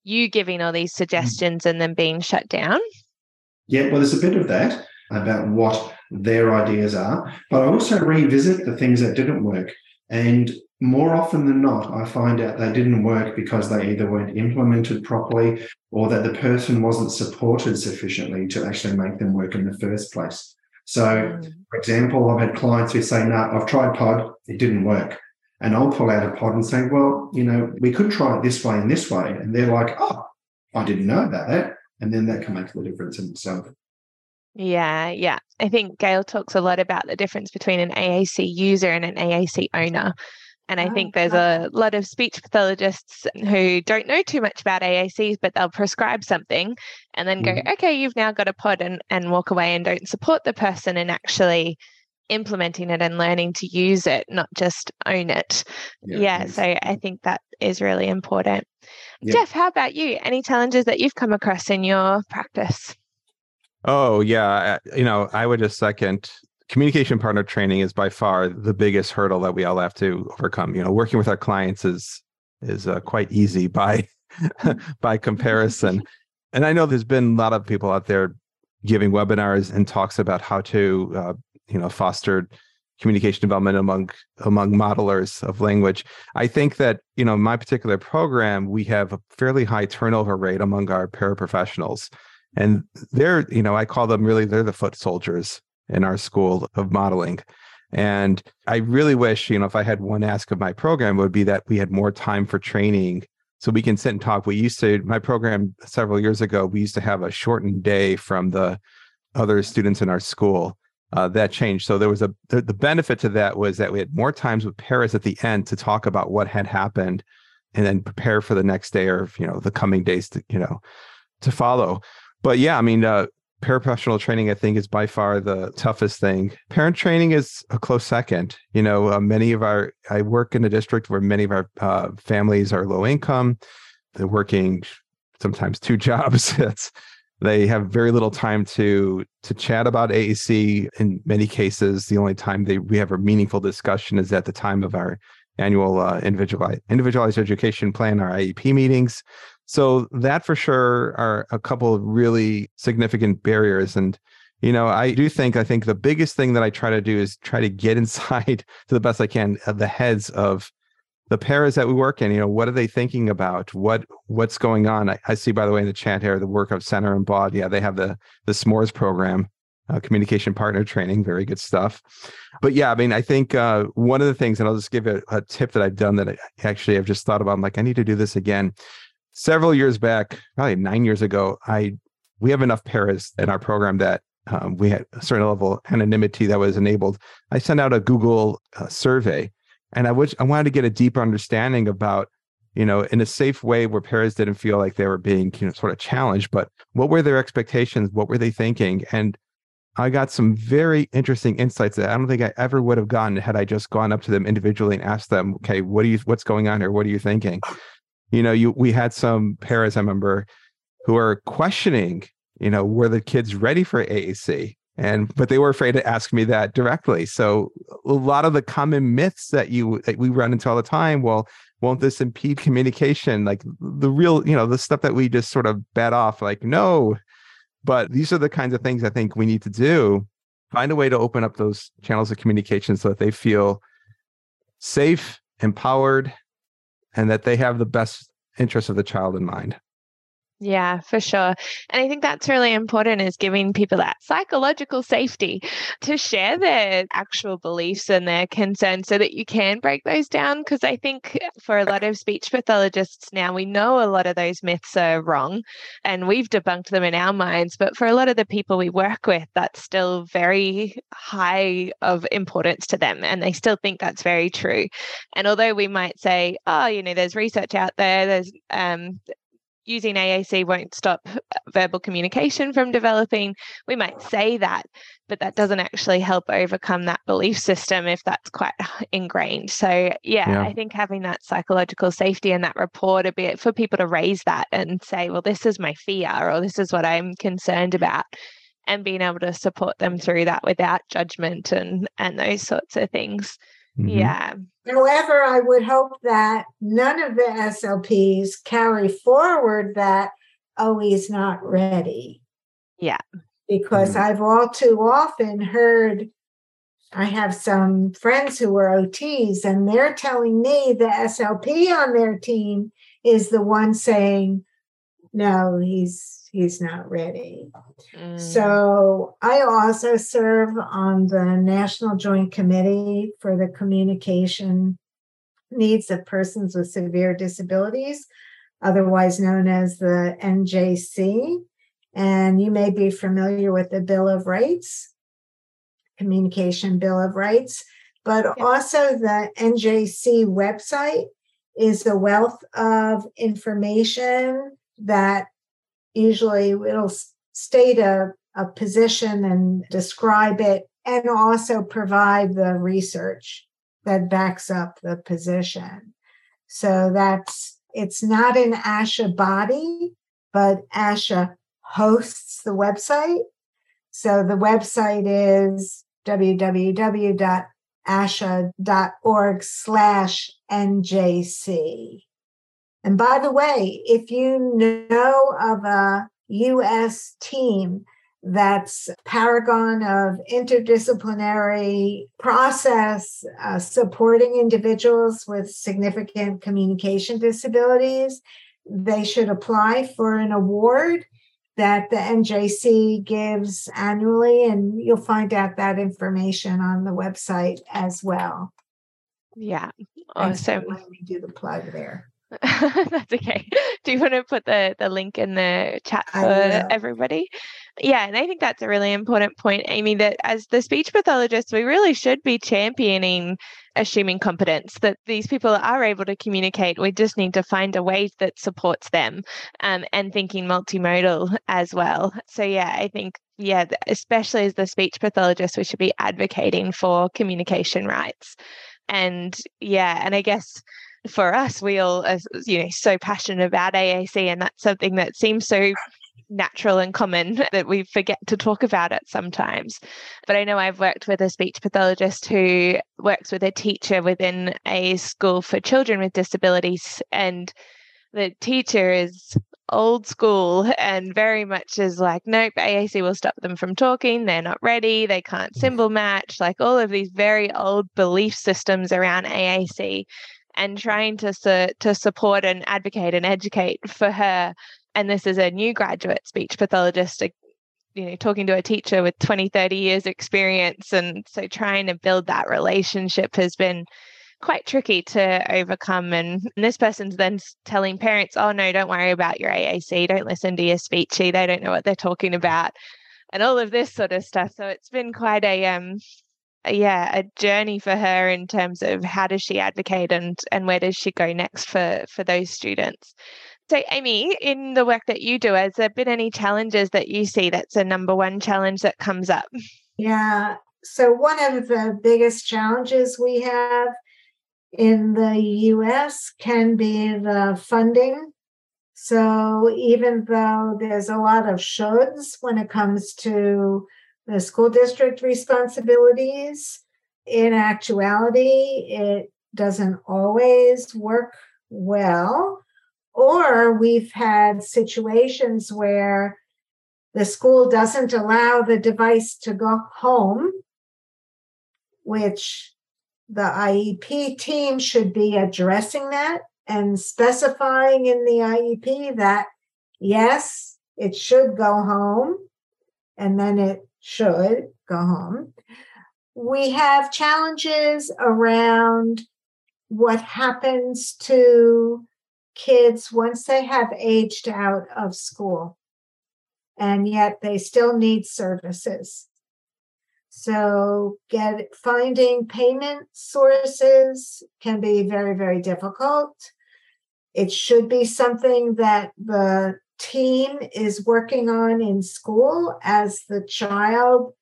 you giving all these mm. suggestions and then being shut down? Yeah, well, there's a bit of that about what their ideas are, but I also revisit the things that didn't work. And more often than not, I find out they didn't work because they either weren't implemented properly or that the person wasn't supported sufficiently to actually make them work in the first place. So, mm. for example, I've had clients who say, No, nah, I've tried PODD, it didn't work. And I'll pull out a PODD and say, well, you know, we could try it this way and this way. And they're like, oh, I didn't know about that. And then that can make the difference in itself. Yeah, yeah. I think Gayle talks a lot about the difference between an AAC user and an AAC owner. And I oh, think there's a lot of speech pathologists who don't know too much about AACs, but they'll prescribe something and then go, mm-hmm. okay, you've now got a PODD and, and walk away and don't support the person and actually implementing it and learning to use it, not just own it. Yeah, yeah so I think that is really important. Yeah. Jeff, how about you? Any challenges that you've come across in your practice? Oh, yeah. You know, I would just second communication partner training is by far the biggest hurdle that we all have to overcome. You know, working with our clients is is uh, quite easy by [LAUGHS] by comparison. [LAUGHS] and I know there's been a lot of people out there giving webinars and talks about how to uh, you know fostered communication development among among modelers of language. I think that you know my particular program we have a fairly high turnover rate among our paraprofessionals, and they're you know I call them really they're the foot soldiers in our school of modeling. And I really wish, you know, if I had one ask of my program, would be that we had more time for training so we can sit and talk. We used to, my program several years ago, we used to have a shortened day from the other students in our school uh, that changed. So there was a the, the, benefit to that was that we had more times with paras at the end to talk about what had happened, and then prepare for the next day or you know the coming days to you know to follow. But yeah, I mean, uh, paraprofessional training I think is by far the toughest thing. Parent training is a close second. You know, uh, many of our I work in a district where many of our uh, families are low income. They're working sometimes two [LAUGHS] jobs. it's they have very little time to to chat about AAC. In many cases, the only time they we have a meaningful discussion is at the time of our annual uh, individualized individualized education plan, our IEP meetings. So that for sure are a couple of really significant barriers. And you know, I do think I think the biggest thing that I try to do is try to get [LAUGHS] inside to the best I can of the heads of the paras that we work in, you know, what are they thinking about? What what's going on? I, I, see, by the way, in the chat here, the work of Senner and Baud. Yeah, they have the the SMoRRES program, uh, communication partner training, very good stuff. But yeah, I mean, I think uh, one of the things, and I'll just give a, a tip that I've done that I actually I've just thought about. I'm like, I need to do this again. Several years back, probably nine years ago, I we have enough paras in our program that um, we had a certain level of anonymity that was enabled. I sent out a Google uh, survey, and I wish I wanted to get a deeper understanding about, you know, in a safe way where parents didn't feel like they were being, you know, sort of challenged, but what were their expectations? What were they thinking? And I got some very interesting insights that I don't think I ever would have gotten had I just gone up to them individually and asked them, okay, what do you, what's going on here? What are you thinking? You know, you we had some parents I remember who are questioning, you know, were the kids ready for AAC? And but they were afraid to ask me that directly. So a lot of the common myths that you that we run into all the time, well, won't this impede communication? Like the real, you know, the stuff that we just sort of bet off, like, no, but these are the kinds of things I think we need to do. Find a way to open up those channels of communication so that they feel safe, empowered, and that they have the best interest of the child in mind. Yeah, for sure. And I think that's really important is giving people that psychological safety to share their actual beliefs and their concerns so that you can break those down. Because I think for a lot of speech pathologists now, we know a lot of those myths are wrong and we've debunked them in our minds. But for a lot of the people we work with, that's still very high of importance to them. And they still think that's very true. And although we might say, oh, you know, there's research out there, there's um, using AAC won't stop [LAUGHS] verbal communication from developing. We might say that, but that doesn't actually help overcome that belief system if that's quite [LAUGHS] ingrained. So, yeah, yeah, I think having that psychological safety and that rapport a bit for people to raise that and say, well, this is my fear or this is what I'm concerned about. And being able to support them through that without judgment and and those sorts of things. Mm-hmm. Yeah. However, I would hope that none of the SLPs carry forward that, oh, he's not ready. Yeah. Because mm-hmm. I've all too often heard, I have some friends who are OTs, and they're telling me the SLP on their team is the one saying, no, he's he's not ready. Mm. So I also serve on the National Joint Committee for the Communication Needs of Persons with Severe Disabilities, otherwise known as the NJC. And you may be familiar with the Bill of Rights, Communication Bill of Rights, but yeah. also the NJC website is a wealth of information that usually it'll state a, a position and describe it and also provide the research that backs up the position. So that's it's not an ASHA body, but ASHA hosts the website. So the website is www.asha.org slash NJC. And by the way, if you know of a US team that's paragon of interdisciplinary process uh, supporting individuals with significant communication disabilities, they should apply for an award that the NJC gives annually, and you'll find out that information on the website as well. Yeah, awesome. Let me do the plug there. [LAUGHS] That's okay. [LAUGHS] Do you want to put the, the link in the chat for everybody? Yeah, and I think that's a really important point, Amy, that as the speech pathologists, we really should be championing assuming competence, that these people are able to communicate. We just need to find a way that supports them um, and thinking multimodal as well. So, yeah, I think, yeah, especially as the speech pathologist, we should be advocating for communication rights. And yeah, and I guess for us, we all are, you know, so passionate about AAC, and that's something that seems so natural and common [LAUGHS] that we forget to talk about it sometimes. But I know I've worked with a speech pathologist who works with a teacher within a school for children with disabilities, and the teacher is old school and very much is like, nope, AAC will stop them from talking. They're not ready. They can't mm. symbol match. Like all of these very old belief systems around AAC and trying to su- to support and advocate and educate for her. And this is a new graduate speech pathologist, you know, talking to a teacher with 20, 30 years experience. And so trying to build that relationship has been quite tricky to overcome. And this person's then telling parents, oh, no, don't worry about your AAC. Don't listen to your speechy. They don't know what they're talking about. and all of this sort of stuff. So it's been quite a um yeah a journey for her in terms of how does she advocate and and where does she go next for for those students. So amy in the work that you do has there been any challenges that you see that's a number one challenge that comes up? Yeah so one of the biggest challenges we have in the us can be the funding. So even though there's a lot of shoulds when it comes to the school district responsibilities. In actuality, it doesn't always work well. Or we've had situations where the school doesn't allow the device to go home, which the IEP team should be addressing that and specifying in the IEP that yes, it should go home and then it should go home. We have challenges around what happens to kids once they have aged out of school, and yet they still need services. So, get finding payment sources can be very, very difficult. It should be something that the team is working on in school as the child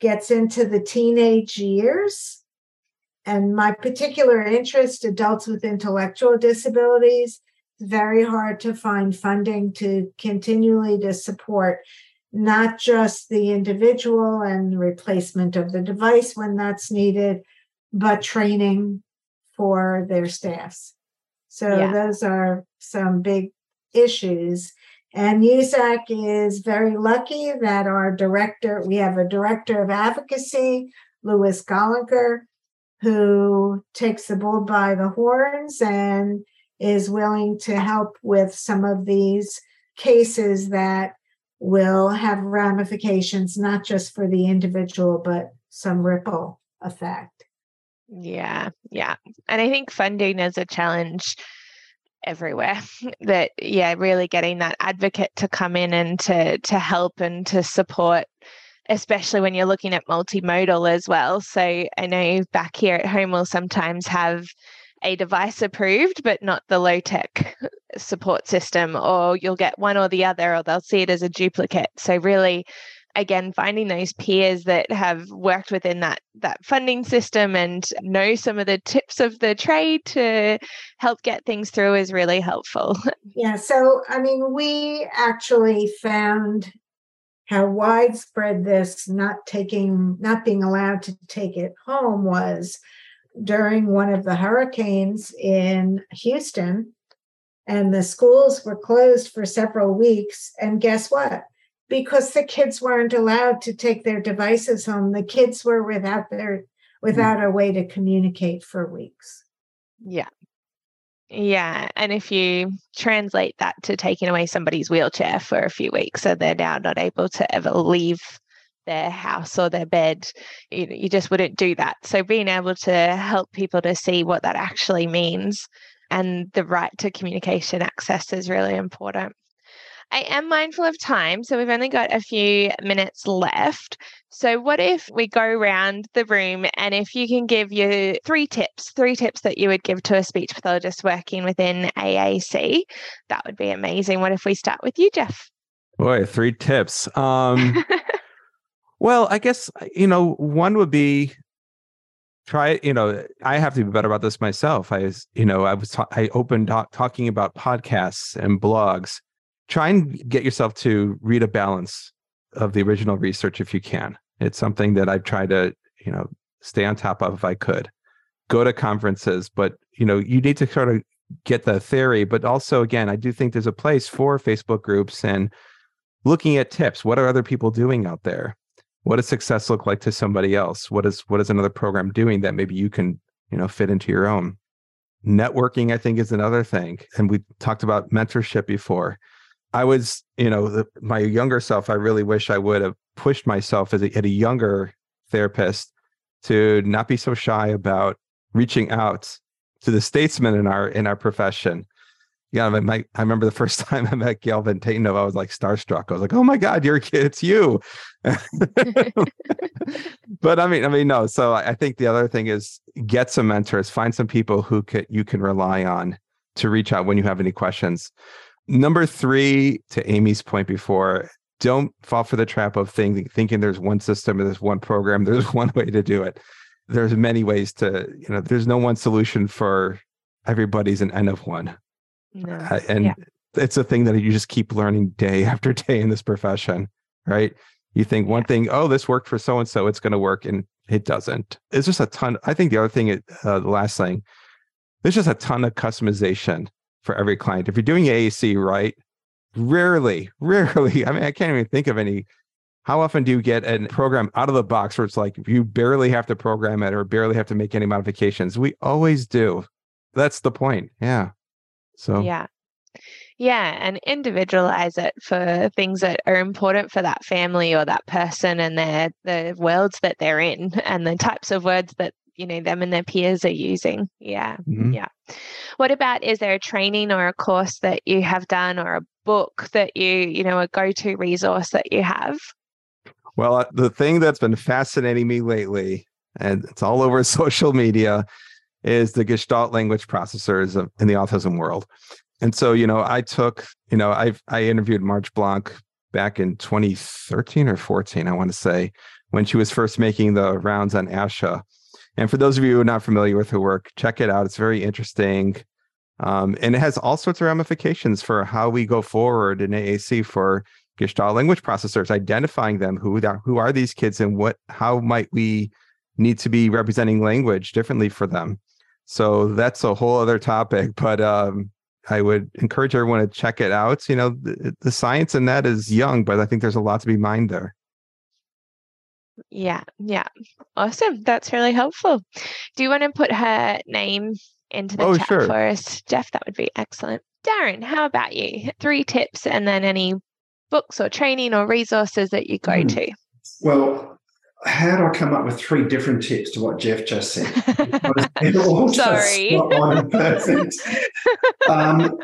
gets into the teenage years. And my particular interest, adults with intellectual disabilities, very hard to find funding to continually to support not just the individual and replacement of the device when that's needed, but training for their staffs. So yeah. those are some big issues. And USSAAC is very lucky that our director, we have a director of advocacy, Lewis Golinker, who takes the bull by the horns and is willing to help with some of these cases that will have ramifications, not just for the individual, but some ripple effect. Yeah, yeah. And I think funding is a challenge everywhere. [LAUGHS] That yeah really getting that advocate to come in and to to help and to support especially when you're looking at multimodal as well. So i know back here at home we'll sometimes have a device approved but not the low tech support system or you'll get one or the other or they'll see it as a duplicate. So really again finding those peers that have worked within that that funding system and know some of the tips of the trade to help get things through is really helpful. [LAUGHS] Yeah so i mean we actually found how widespread this not taking not being allowed to take it home was during one of the hurricanes in houston and the schools were closed for several weeks and guess what because the kids weren't allowed to take their devices home. The kids were without their without a way to communicate for weeks. Yeah. Yeah. And if you translate that to taking away somebody's wheelchair for a few weeks, so they're now not able to ever leave their house or their bed, you, you just wouldn't do that. So being able to help people to see what that actually means and the right to communication access is really important. I am mindful of time, so we've only got a few minutes left. So, what if we go around the room and if you can give you three tips, three tips that you would give to a speech pathologist working within AAC? That would be amazing. What if we start with you, Jeff? Boy, three tips. Um, [LAUGHS] well, I guess, you know, one would be try you know i have to be better about this myself i you know i was ta- i opened talk, talking about podcasts and blogs try and get yourself to read a balance of the original research if you can. It's something that I've tried to, you know, stay on top of if I could. Go to conferences, but you know, you need to sort of get the theory, but also again, I do think there's a place for Facebook groups and looking at tips. What are other people doing out there? What does success look like to somebody else? What is what is another program doing that maybe you can, you know, fit into your own? Networking, I think, is another thing. And we talked about mentorship before I was, you know, the, my younger self. I really wish I would have pushed myself as a, at a younger therapist to not be so shy about reaching out to the statesmen in our in our profession. yeah, I, my, I remember the first [LAUGHS] time I met Gail Van Tatenhove, I was like starstruck. I was like, oh my God, you're it's you. [LAUGHS] but I mean, I mean, no. So I think the other thing is get some mentors, find some people who can, you can rely on to reach out when you have any questions. Number three, to Amy's point before, don't fall for the trap of thinking, thinking there's one system or there's one program, [LAUGHS] there's one way to do it. There's many ways to, you know, there's no one solution for everybody's an N of one. No. Uh, and yeah. it's a thing that you just keep learning day [LAUGHS] after day in this profession, right? You think one thing, oh, this worked for so and so, it's going to work, and it doesn't. It's just a ton. I think the other thing, uh, the last thing, there's just a ton of customization for every client. If you're doing AAC right, rarely, [LAUGHS] rarely, I mean, I can't even think of any. How often do you get a program out of the box where it's like you barely have to program it or barely have to make any modifications? We always do. That's the point. Yeah. So, yeah. Yeah, and individualize it for things that are important for that family or that person and their the worlds that they're in and the types of words that you know them and their peers are using. Yeah. Mm-hmm. Yeah. What about is there a training or a course that you have done or a book that you, you know, a go-to resource that you have? Well, uh, the thing that's been fascinating me lately and it's all over [LAUGHS] social media is the Gestalt language processors of, in the autism world. And so, you know, I took, you know, I I interviewed Marge Blanc back in 2013 or 14, I want to say, when she was first making the rounds on ASHA. And for those of you who are not familiar with her work, check it out. It's very interesting. Um, and it has all sorts of ramifications for how we go forward in AAC for Gestalt language processors, identifying them, who, who are these kids and what, how might we need to be representing language differently for them. So that's a whole other topic, but um, I would encourage everyone to check it out. You know, the, the science in that is young, but I think there's a lot to be mined there. Yeah, yeah. Awesome. That's really helpful. Do you want to put her name into the oh, chat sure. for us, Jeff? That would be excellent. Darren, how about you? Three tips and then any books or training or resources that you go mm. to. Well, how do I come up with three different tips to what Jeff just said? [LAUGHS] Sorry. perfect. um,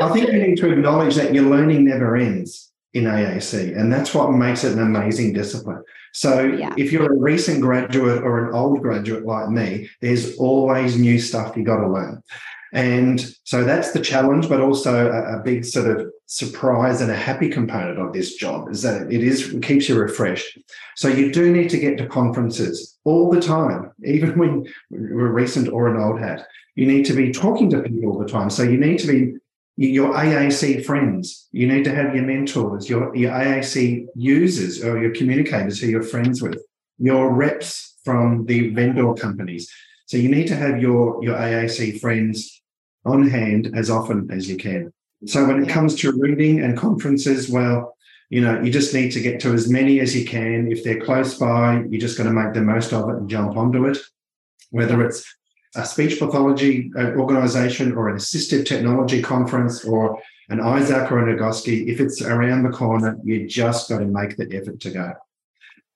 I think you need to acknowledge that your learning never ends in AAC, and that's what makes it an amazing discipline. So, yeah. if you're a recent graduate or an old graduate like me, there's always new stuff you got to learn. And so that's the challenge, but also a, a, big sort of surprise and a happy component of this job is that it is it keeps you refreshed. So you do need to get to conferences all the time, [LAUGHS] even when you're a recent or an old hat. You need to be talking to people all the time. So you need to be your AAC friends. You need to have your mentors, your, your AAC users or your communicators who you're friends with, your reps from the vendor companies. So you need to have your, your AAC friends on hand as often as you can. So when it comes to reading and conferences, well, you know, you just need to get to as many as you can. If they're close by, you're just going to make the most of it and jump onto it. Whether it's a speech pathology uh, organization or an assistive technology conference or an ISAAC or an AGOSCI, if it's around the corner, you just got to make the effort to go.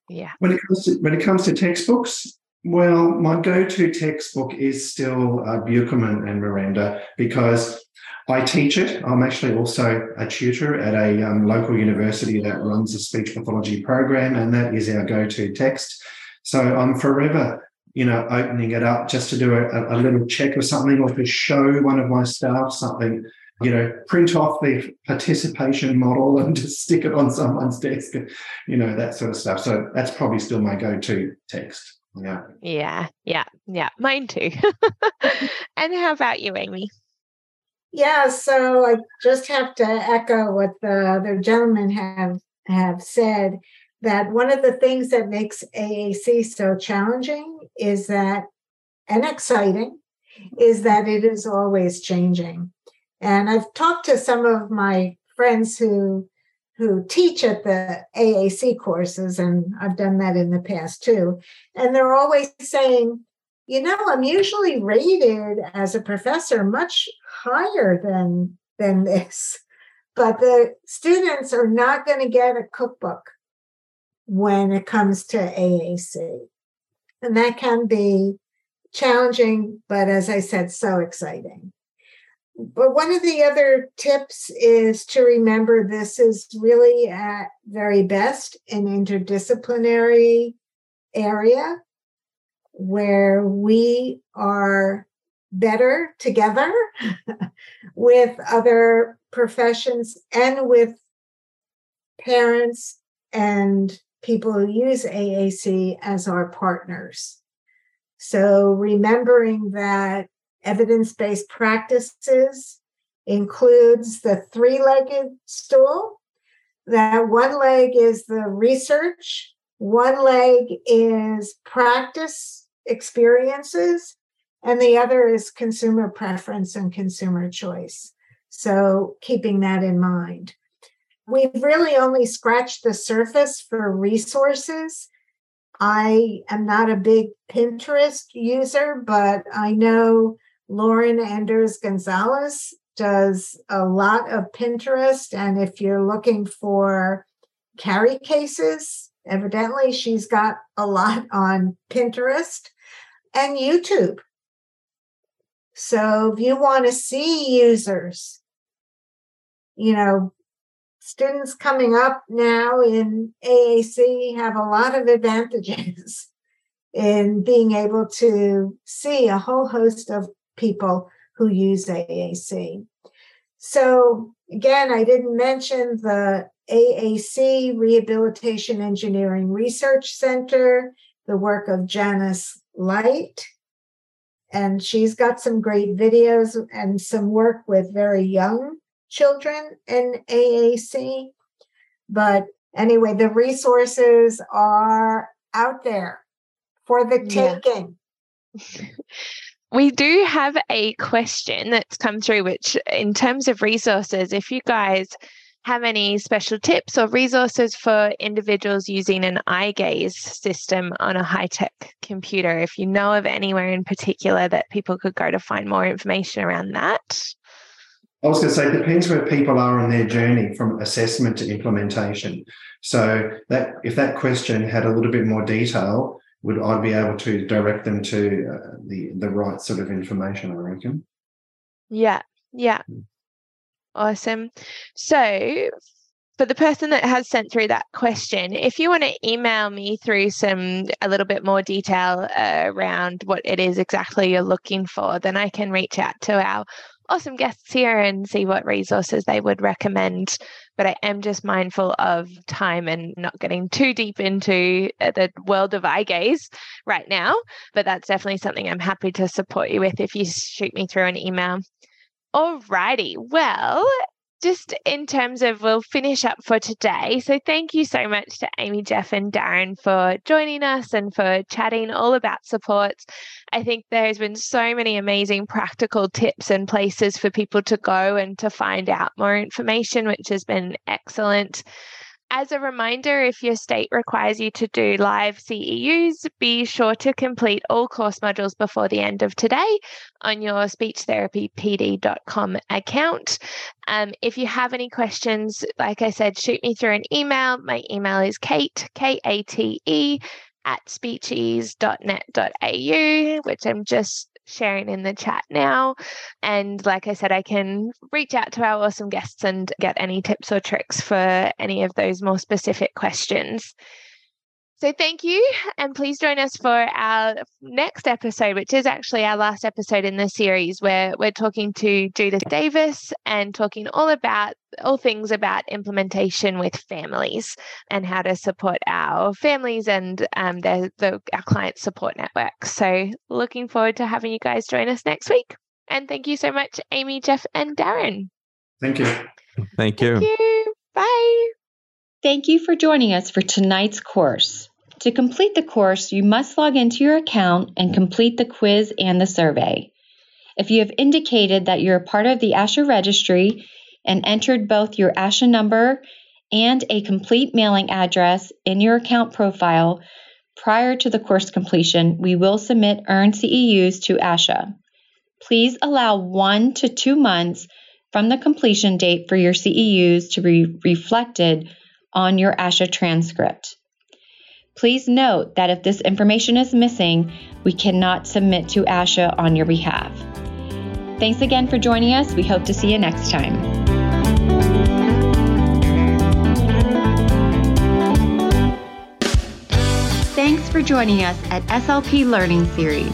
Yeah. When it comes to when it comes to textbooks, well, my go-to textbook is still uh, Beukelman and Mirenda because I teach it. I'm actually also a tutor at a um, local university that runs a speech pathology program, and that is our go-to text. So I'm forever, you know, opening it up just to do a, a little check or something or to show one of my staff something you know, print off the participation model and [LAUGHS] just stick it on someone's desk, you know, that sort of stuff. So that's probably still my go-to text. Yeah. Yeah. Yeah. Yeah. Mine too. [LAUGHS] and how about you, Amy? Yeah, so I just have to echo what the other gentlemen have have said that one of the things that makes AAC so challenging is that and exciting is that it is always changing. And I've talked to some of my friends who who teach at the AAC courses, and I've done that in the past too. And they're always saying, you know, I'm usually rated as a professor much higher than than this, but the students are not going to get a cookbook when it comes to AAC. And that can be challenging, but as I said, so exciting. but one of the other tips is to remember this is really at very best an interdisciplinary area where we are better together [LAUGHS] with other professions and with parents and people who use AAC as our partners. So remembering that evidence based practices includes the three legged stool, that one leg is the research, one leg is practice experiences, and the other is consumer preference and consumer choice. So keeping that in mind. We've really only scratched the surface for resources. I am not a big Pinterest user, but I know Lauren Enders Gonzalez does a lot of Pinterest. And if you're looking for carry cases, evidently she's got a lot [LAUGHS] on Pinterest and YouTube. So if you want to see users, you know, students coming up now in AAC have a lot of advantages [LAUGHS] in being able to see a whole host of people who use AAC. So, again, I didn't mention the AAC Rehabilitation Engineering Research Center, the work of Janice Light. And she's got some great videos and some work with very young children in AAC. But anyway, the resources are out there for the taking. Yeah. [LAUGHS] we do have a question that's come through, which, in terms of resources, if you guys have any special tips or resources for individuals using an eye gaze system on a high tech computer, if you know of anywhere in particular that people could go to find more information around that. I was going to say, it depends where people are in their journey from assessment to implementation. So that if that question had a little bit more detail, would I be able to direct them to uh, the the right sort of information? I reckon. Yeah, yeah, hmm. awesome. So for the person that has sent through that question, if you want to email me through some a little bit more detail uh, around what it is exactly you're looking for, then I can reach out to our awesome guests here and see what resources they would recommend. But I am just mindful of time and not getting too deep into uh, the world of eye gaze right now. But that's definitely something I'm happy to support you with if you shoot me through an email. Alrighty. Well, just in terms of we'll finish up for today. So thank you so much to Amy, Jeff, and Darren for joining us and for chatting all about supports. I think there's been so many amazing practical tips and places for people to go and to find out more information, which has been excellent. As a reminder, if your state requires you to do live CEUs, be sure to complete all course modules before the end of today on your speechtherapypd.com account. Um, if you have any questions, like I said, shoot me through an email. My email is kate, K A T E, at speechease.net.au, which I'm just sharing in the chat now. And like I said, I can reach out to our awesome guests and get any tips or tricks for any of those more specific questions. So thank you. And please join us for our next episode, which is actually our last episode in the series, where we're talking to Judith Davis and talking all about all things about implementation with families and how to support our families and um, the, the, our client support network. So looking forward to having you guys join us next week. And thank you so much, Amy, Jeff, and Darren. Thank you. Thank you. Thank you. Bye. Thank you for joining us for tonight's course. To complete the course, you must log into your account and complete the quiz and the survey. If you have indicated that you're a part of the ASHA registry and entered both your ASHA number and a complete mailing address in your account profile prior to the course completion, we will submit earned CEUs to ASHA. Please allow one to two months from the completion date for your CEUs to be reflected on your ASHA transcript. Please note that if this information is missing, we cannot submit to ASHA on your behalf. Thanks again for joining us. We hope to see you next time. Thanks for joining us at SLP Learning Series.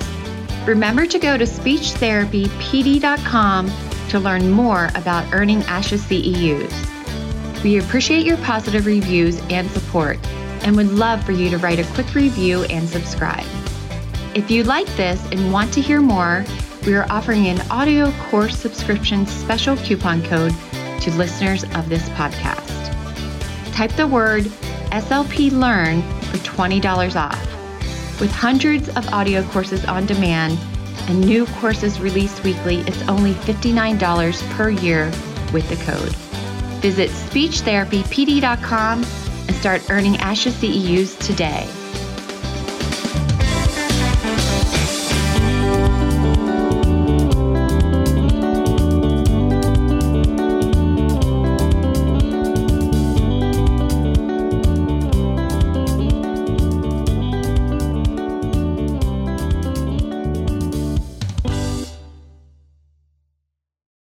Remember to go to speechtherapypd.com to learn more about earning ASHA CEUs. We appreciate your positive reviews and support and would love for you to write a quick review and subscribe. If you like this and want to hear more, we are offering an audio course subscription special coupon code to listeners of this podcast. Type the word SLP Learn for $20 off. With hundreds of audio courses on demand and new courses released weekly, it's only $59 per year with the code. Visit speechtherapypd.com and start earning ASHA CEUs today.